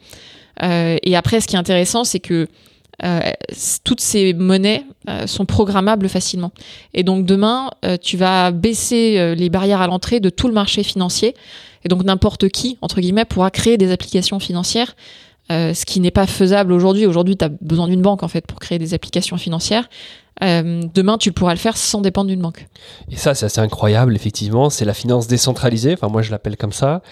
Euh, et après, ce qui est intéressant, c'est que euh, toutes ces monnaies sont programmables facilement. Et donc demain, tu vas baisser les barrières à l'entrée de tout le marché financier. Et donc n'importe qui, entre guillemets, pourra créer des applications financières ce qui n'est pas faisable aujourd'hui. Aujourd'hui, tu as besoin d'une banque en fait pour créer des applications financières. Euh, demain, tu pourras le faire sans dépendre d'une banque. Et ça, c'est assez incroyable, effectivement. C'est la finance décentralisée. Enfin, moi, je l'appelle comme ça.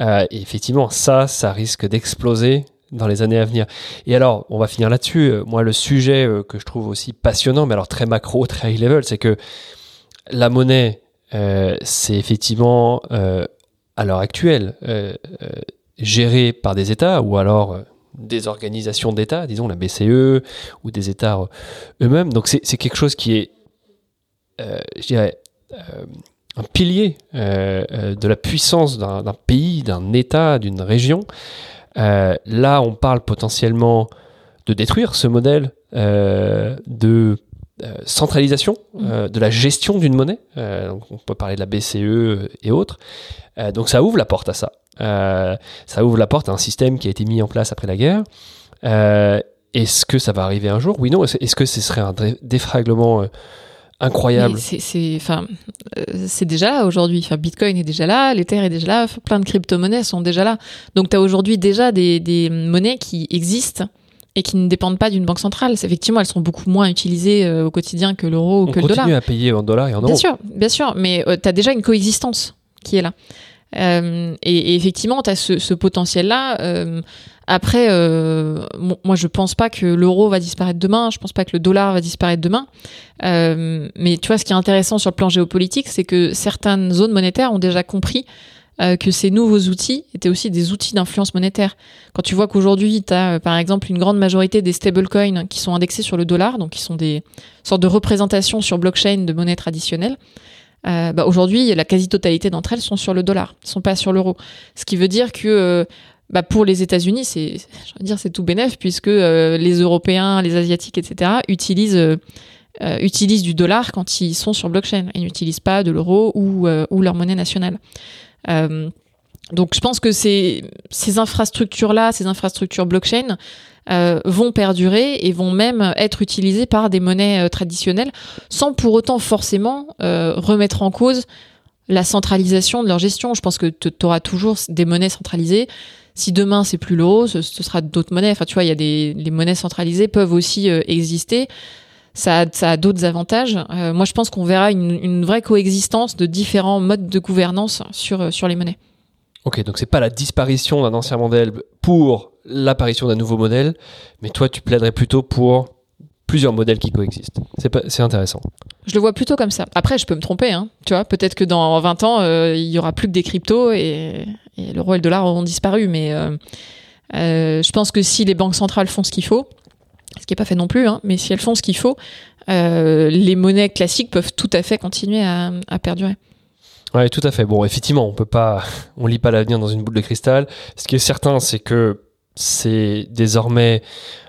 Euh, et effectivement, ça, ça risque d'exploser dans les années à venir. Et alors, on va finir là-dessus. Euh, moi, le sujet que je trouve aussi passionnant, mais alors très macro, très high level, c'est que la monnaie, c'est effectivement, à l'heure actuelle, gérée par des États ou alors des organisations d'État, disons la BCE ou des États euh, eux-mêmes. Donc c'est quelque chose qui est, euh, je dirais, euh, un pilier de la puissance d'un pays, d'un État, d'une région. là, on parle potentiellement de détruire ce modèle de centralisation mmh. de la gestion d'une monnaie. on peut parler de la BCE et autres. donc ça ouvre la porte à ça. Euh, ça ouvre la porte à un système qui a été mis en place après la guerre. Euh, est-ce que ça va arriver un jour? Oui, non. Est-ce que ce serait un défraglement euh, incroyable? C'est enfin, c'est déjà là aujourd'hui. Enfin, Bitcoin est déjà là, l'Ether est déjà là, plein de crypto-monnaies sont déjà là. Donc, tu as aujourd'hui déjà des, des, monnaies qui existent et qui ne dépendent pas d'une banque centrale. Effectivement, elles sont beaucoup moins utilisées au quotidien que l'euro ou que le dollar. On continue à payer en dollars et en euros. Bien sûr, bien sûr, mais tu as déjà une coexistence qui est là. Euh, et, effectivement, tu as ce, potentiel-là. Euh, après, euh, moi, je pense pas que l'euro va disparaître demain. Je pense pas que le dollar va disparaître demain. Mais tu vois, ce qui est intéressant sur le plan géopolitique, c'est que certaines zones monétaires ont déjà compris que ces nouveaux outils étaient aussi des outils d'influence monétaire. Quand tu vois qu'aujourd'hui, tu as par exemple une grande majorité des stablecoins qui sont indexés sur le dollar, donc qui sont des sortes de représentations sur blockchain de monnaie traditionnelle, euh, bah aujourd'hui, la quasi-totalité d'entre elles sont sur le dollar, sont pas sur l'euro. Ce qui veut dire que euh, bah pour les États-Unis, c'est, dire, c'est tout bénéf puisque euh, les Européens, les Asiatiques, etc. utilisent utilisent du dollar quand ils sont sur blockchain et n'utilisent pas de l'euro ou, ou leur monnaie nationale. Donc je pense que ces, infrastructures-là, ces infrastructures blockchain, euh, vont perdurer et vont même être utilisés par des monnaies euh, traditionnelles sans pour autant forcément euh, remettre en cause la centralisation de leur gestion. Je pense que tu auras toujours des monnaies centralisées. Si demain c'est plus l'euro, ce, sera d'autres monnaies. Enfin, tu vois, il y a des les monnaies centralisées peuvent aussi exister. Ça a, d'autres avantages. moi, je pense qu'on verra une, vraie coexistence de différents modes de gouvernance sur les monnaies. Ok, donc c'est pas la disparition d'un ancien modèle pour l'apparition d'un nouveau modèle, mais toi tu plaiderais plutôt pour plusieurs modèles qui coexistent. C'est intéressant. Je le vois plutôt comme ça. Après, je peux me tromper, hein. tu vois. Peut-être que dans 20 ans, euh, il y aura plus que des cryptos et, et l'euro et le dollar auront disparu. Mais euh, euh, je pense que si les banques centrales font ce qu'il faut, ce qui n'est pas fait non plus, hein, mais si elles font ce qu'il faut, les monnaies classiques peuvent tout à fait continuer à perdurer. Ouais, tout à fait. Bon, effectivement, on peut pas, on lit pas l'avenir dans une boule de cristal. Ce qui est certain, c'est que c'est désormais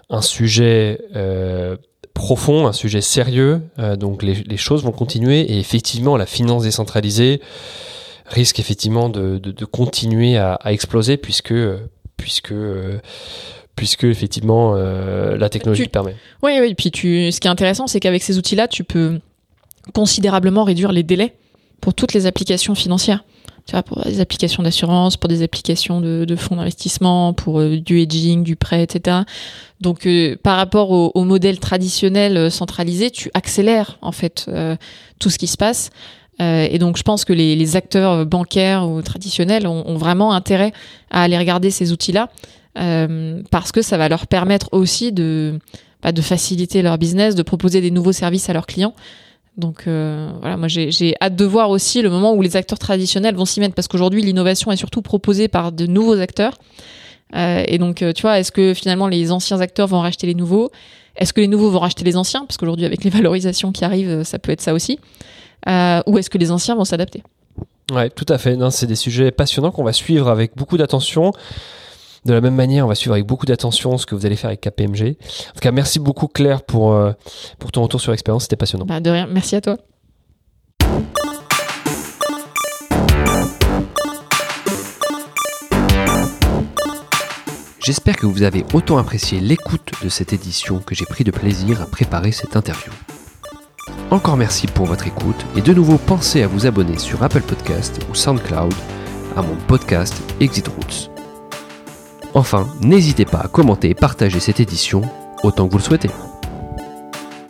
un sujet euh, profond, un sujet sérieux. Euh, donc les, les, choses vont continuer et effectivement, la finance décentralisée risque effectivement de, de, de continuer à, à, exploser puisque puisque puisque effectivement euh, la technologie le permet. Oui, oui. Puis tu, ce qui est intéressant, c'est qu'avec ces outils-là, tu peux considérablement réduire les délais pour toutes les applications financières. Tu vois, pour des applications d'assurance, pour des applications de, fonds d'investissement, pour euh, du hedging, du prêt, etc. Donc, euh, par rapport au, modèle traditionnel euh, centralisé, tu accélères en fait tout ce qui se passe. et donc, je pense que les, acteurs bancaires ou traditionnels ont, vraiment intérêt à aller regarder ces outils-là parce que ça va leur permettre aussi bah, de faciliter leur business, de proposer des nouveaux services à leurs clients. Donc euh, voilà, moi j'ai hâte de voir aussi le moment où les acteurs traditionnels vont s'y mettre parce qu'aujourd'hui l'innovation est surtout proposée par de nouveaux acteurs. Euh, et donc euh, tu vois, est-ce que finalement les anciens acteurs vont racheter les nouveaux? Est-ce que les nouveaux vont racheter les anciens? Parce qu'aujourd'hui avec les valorisations qui arrivent, ça peut être ça aussi. ou est-ce que les anciens vont s'adapter? Ouais, tout à fait. C'est des sujets passionnants qu'on va suivre avec beaucoup d'attention. De la même manière, on va suivre avec beaucoup d'attention ce que vous allez faire avec KPMG. En tout cas, merci beaucoup Claire pour, euh, pour ton retour sur l'expérience, c'était passionnant. Bah, de rien, merci à toi. J'espère que vous avez autant apprécié l'écoute de cette édition que j'ai pris de plaisir à préparer cette interview. Encore merci pour votre écoute et de nouveau pensez à vous abonner sur Apple Podcast ou SoundCloud à mon podcast Exit Roots. Enfin, n'hésitez pas à commenter et partager cette édition autant que vous le souhaitez.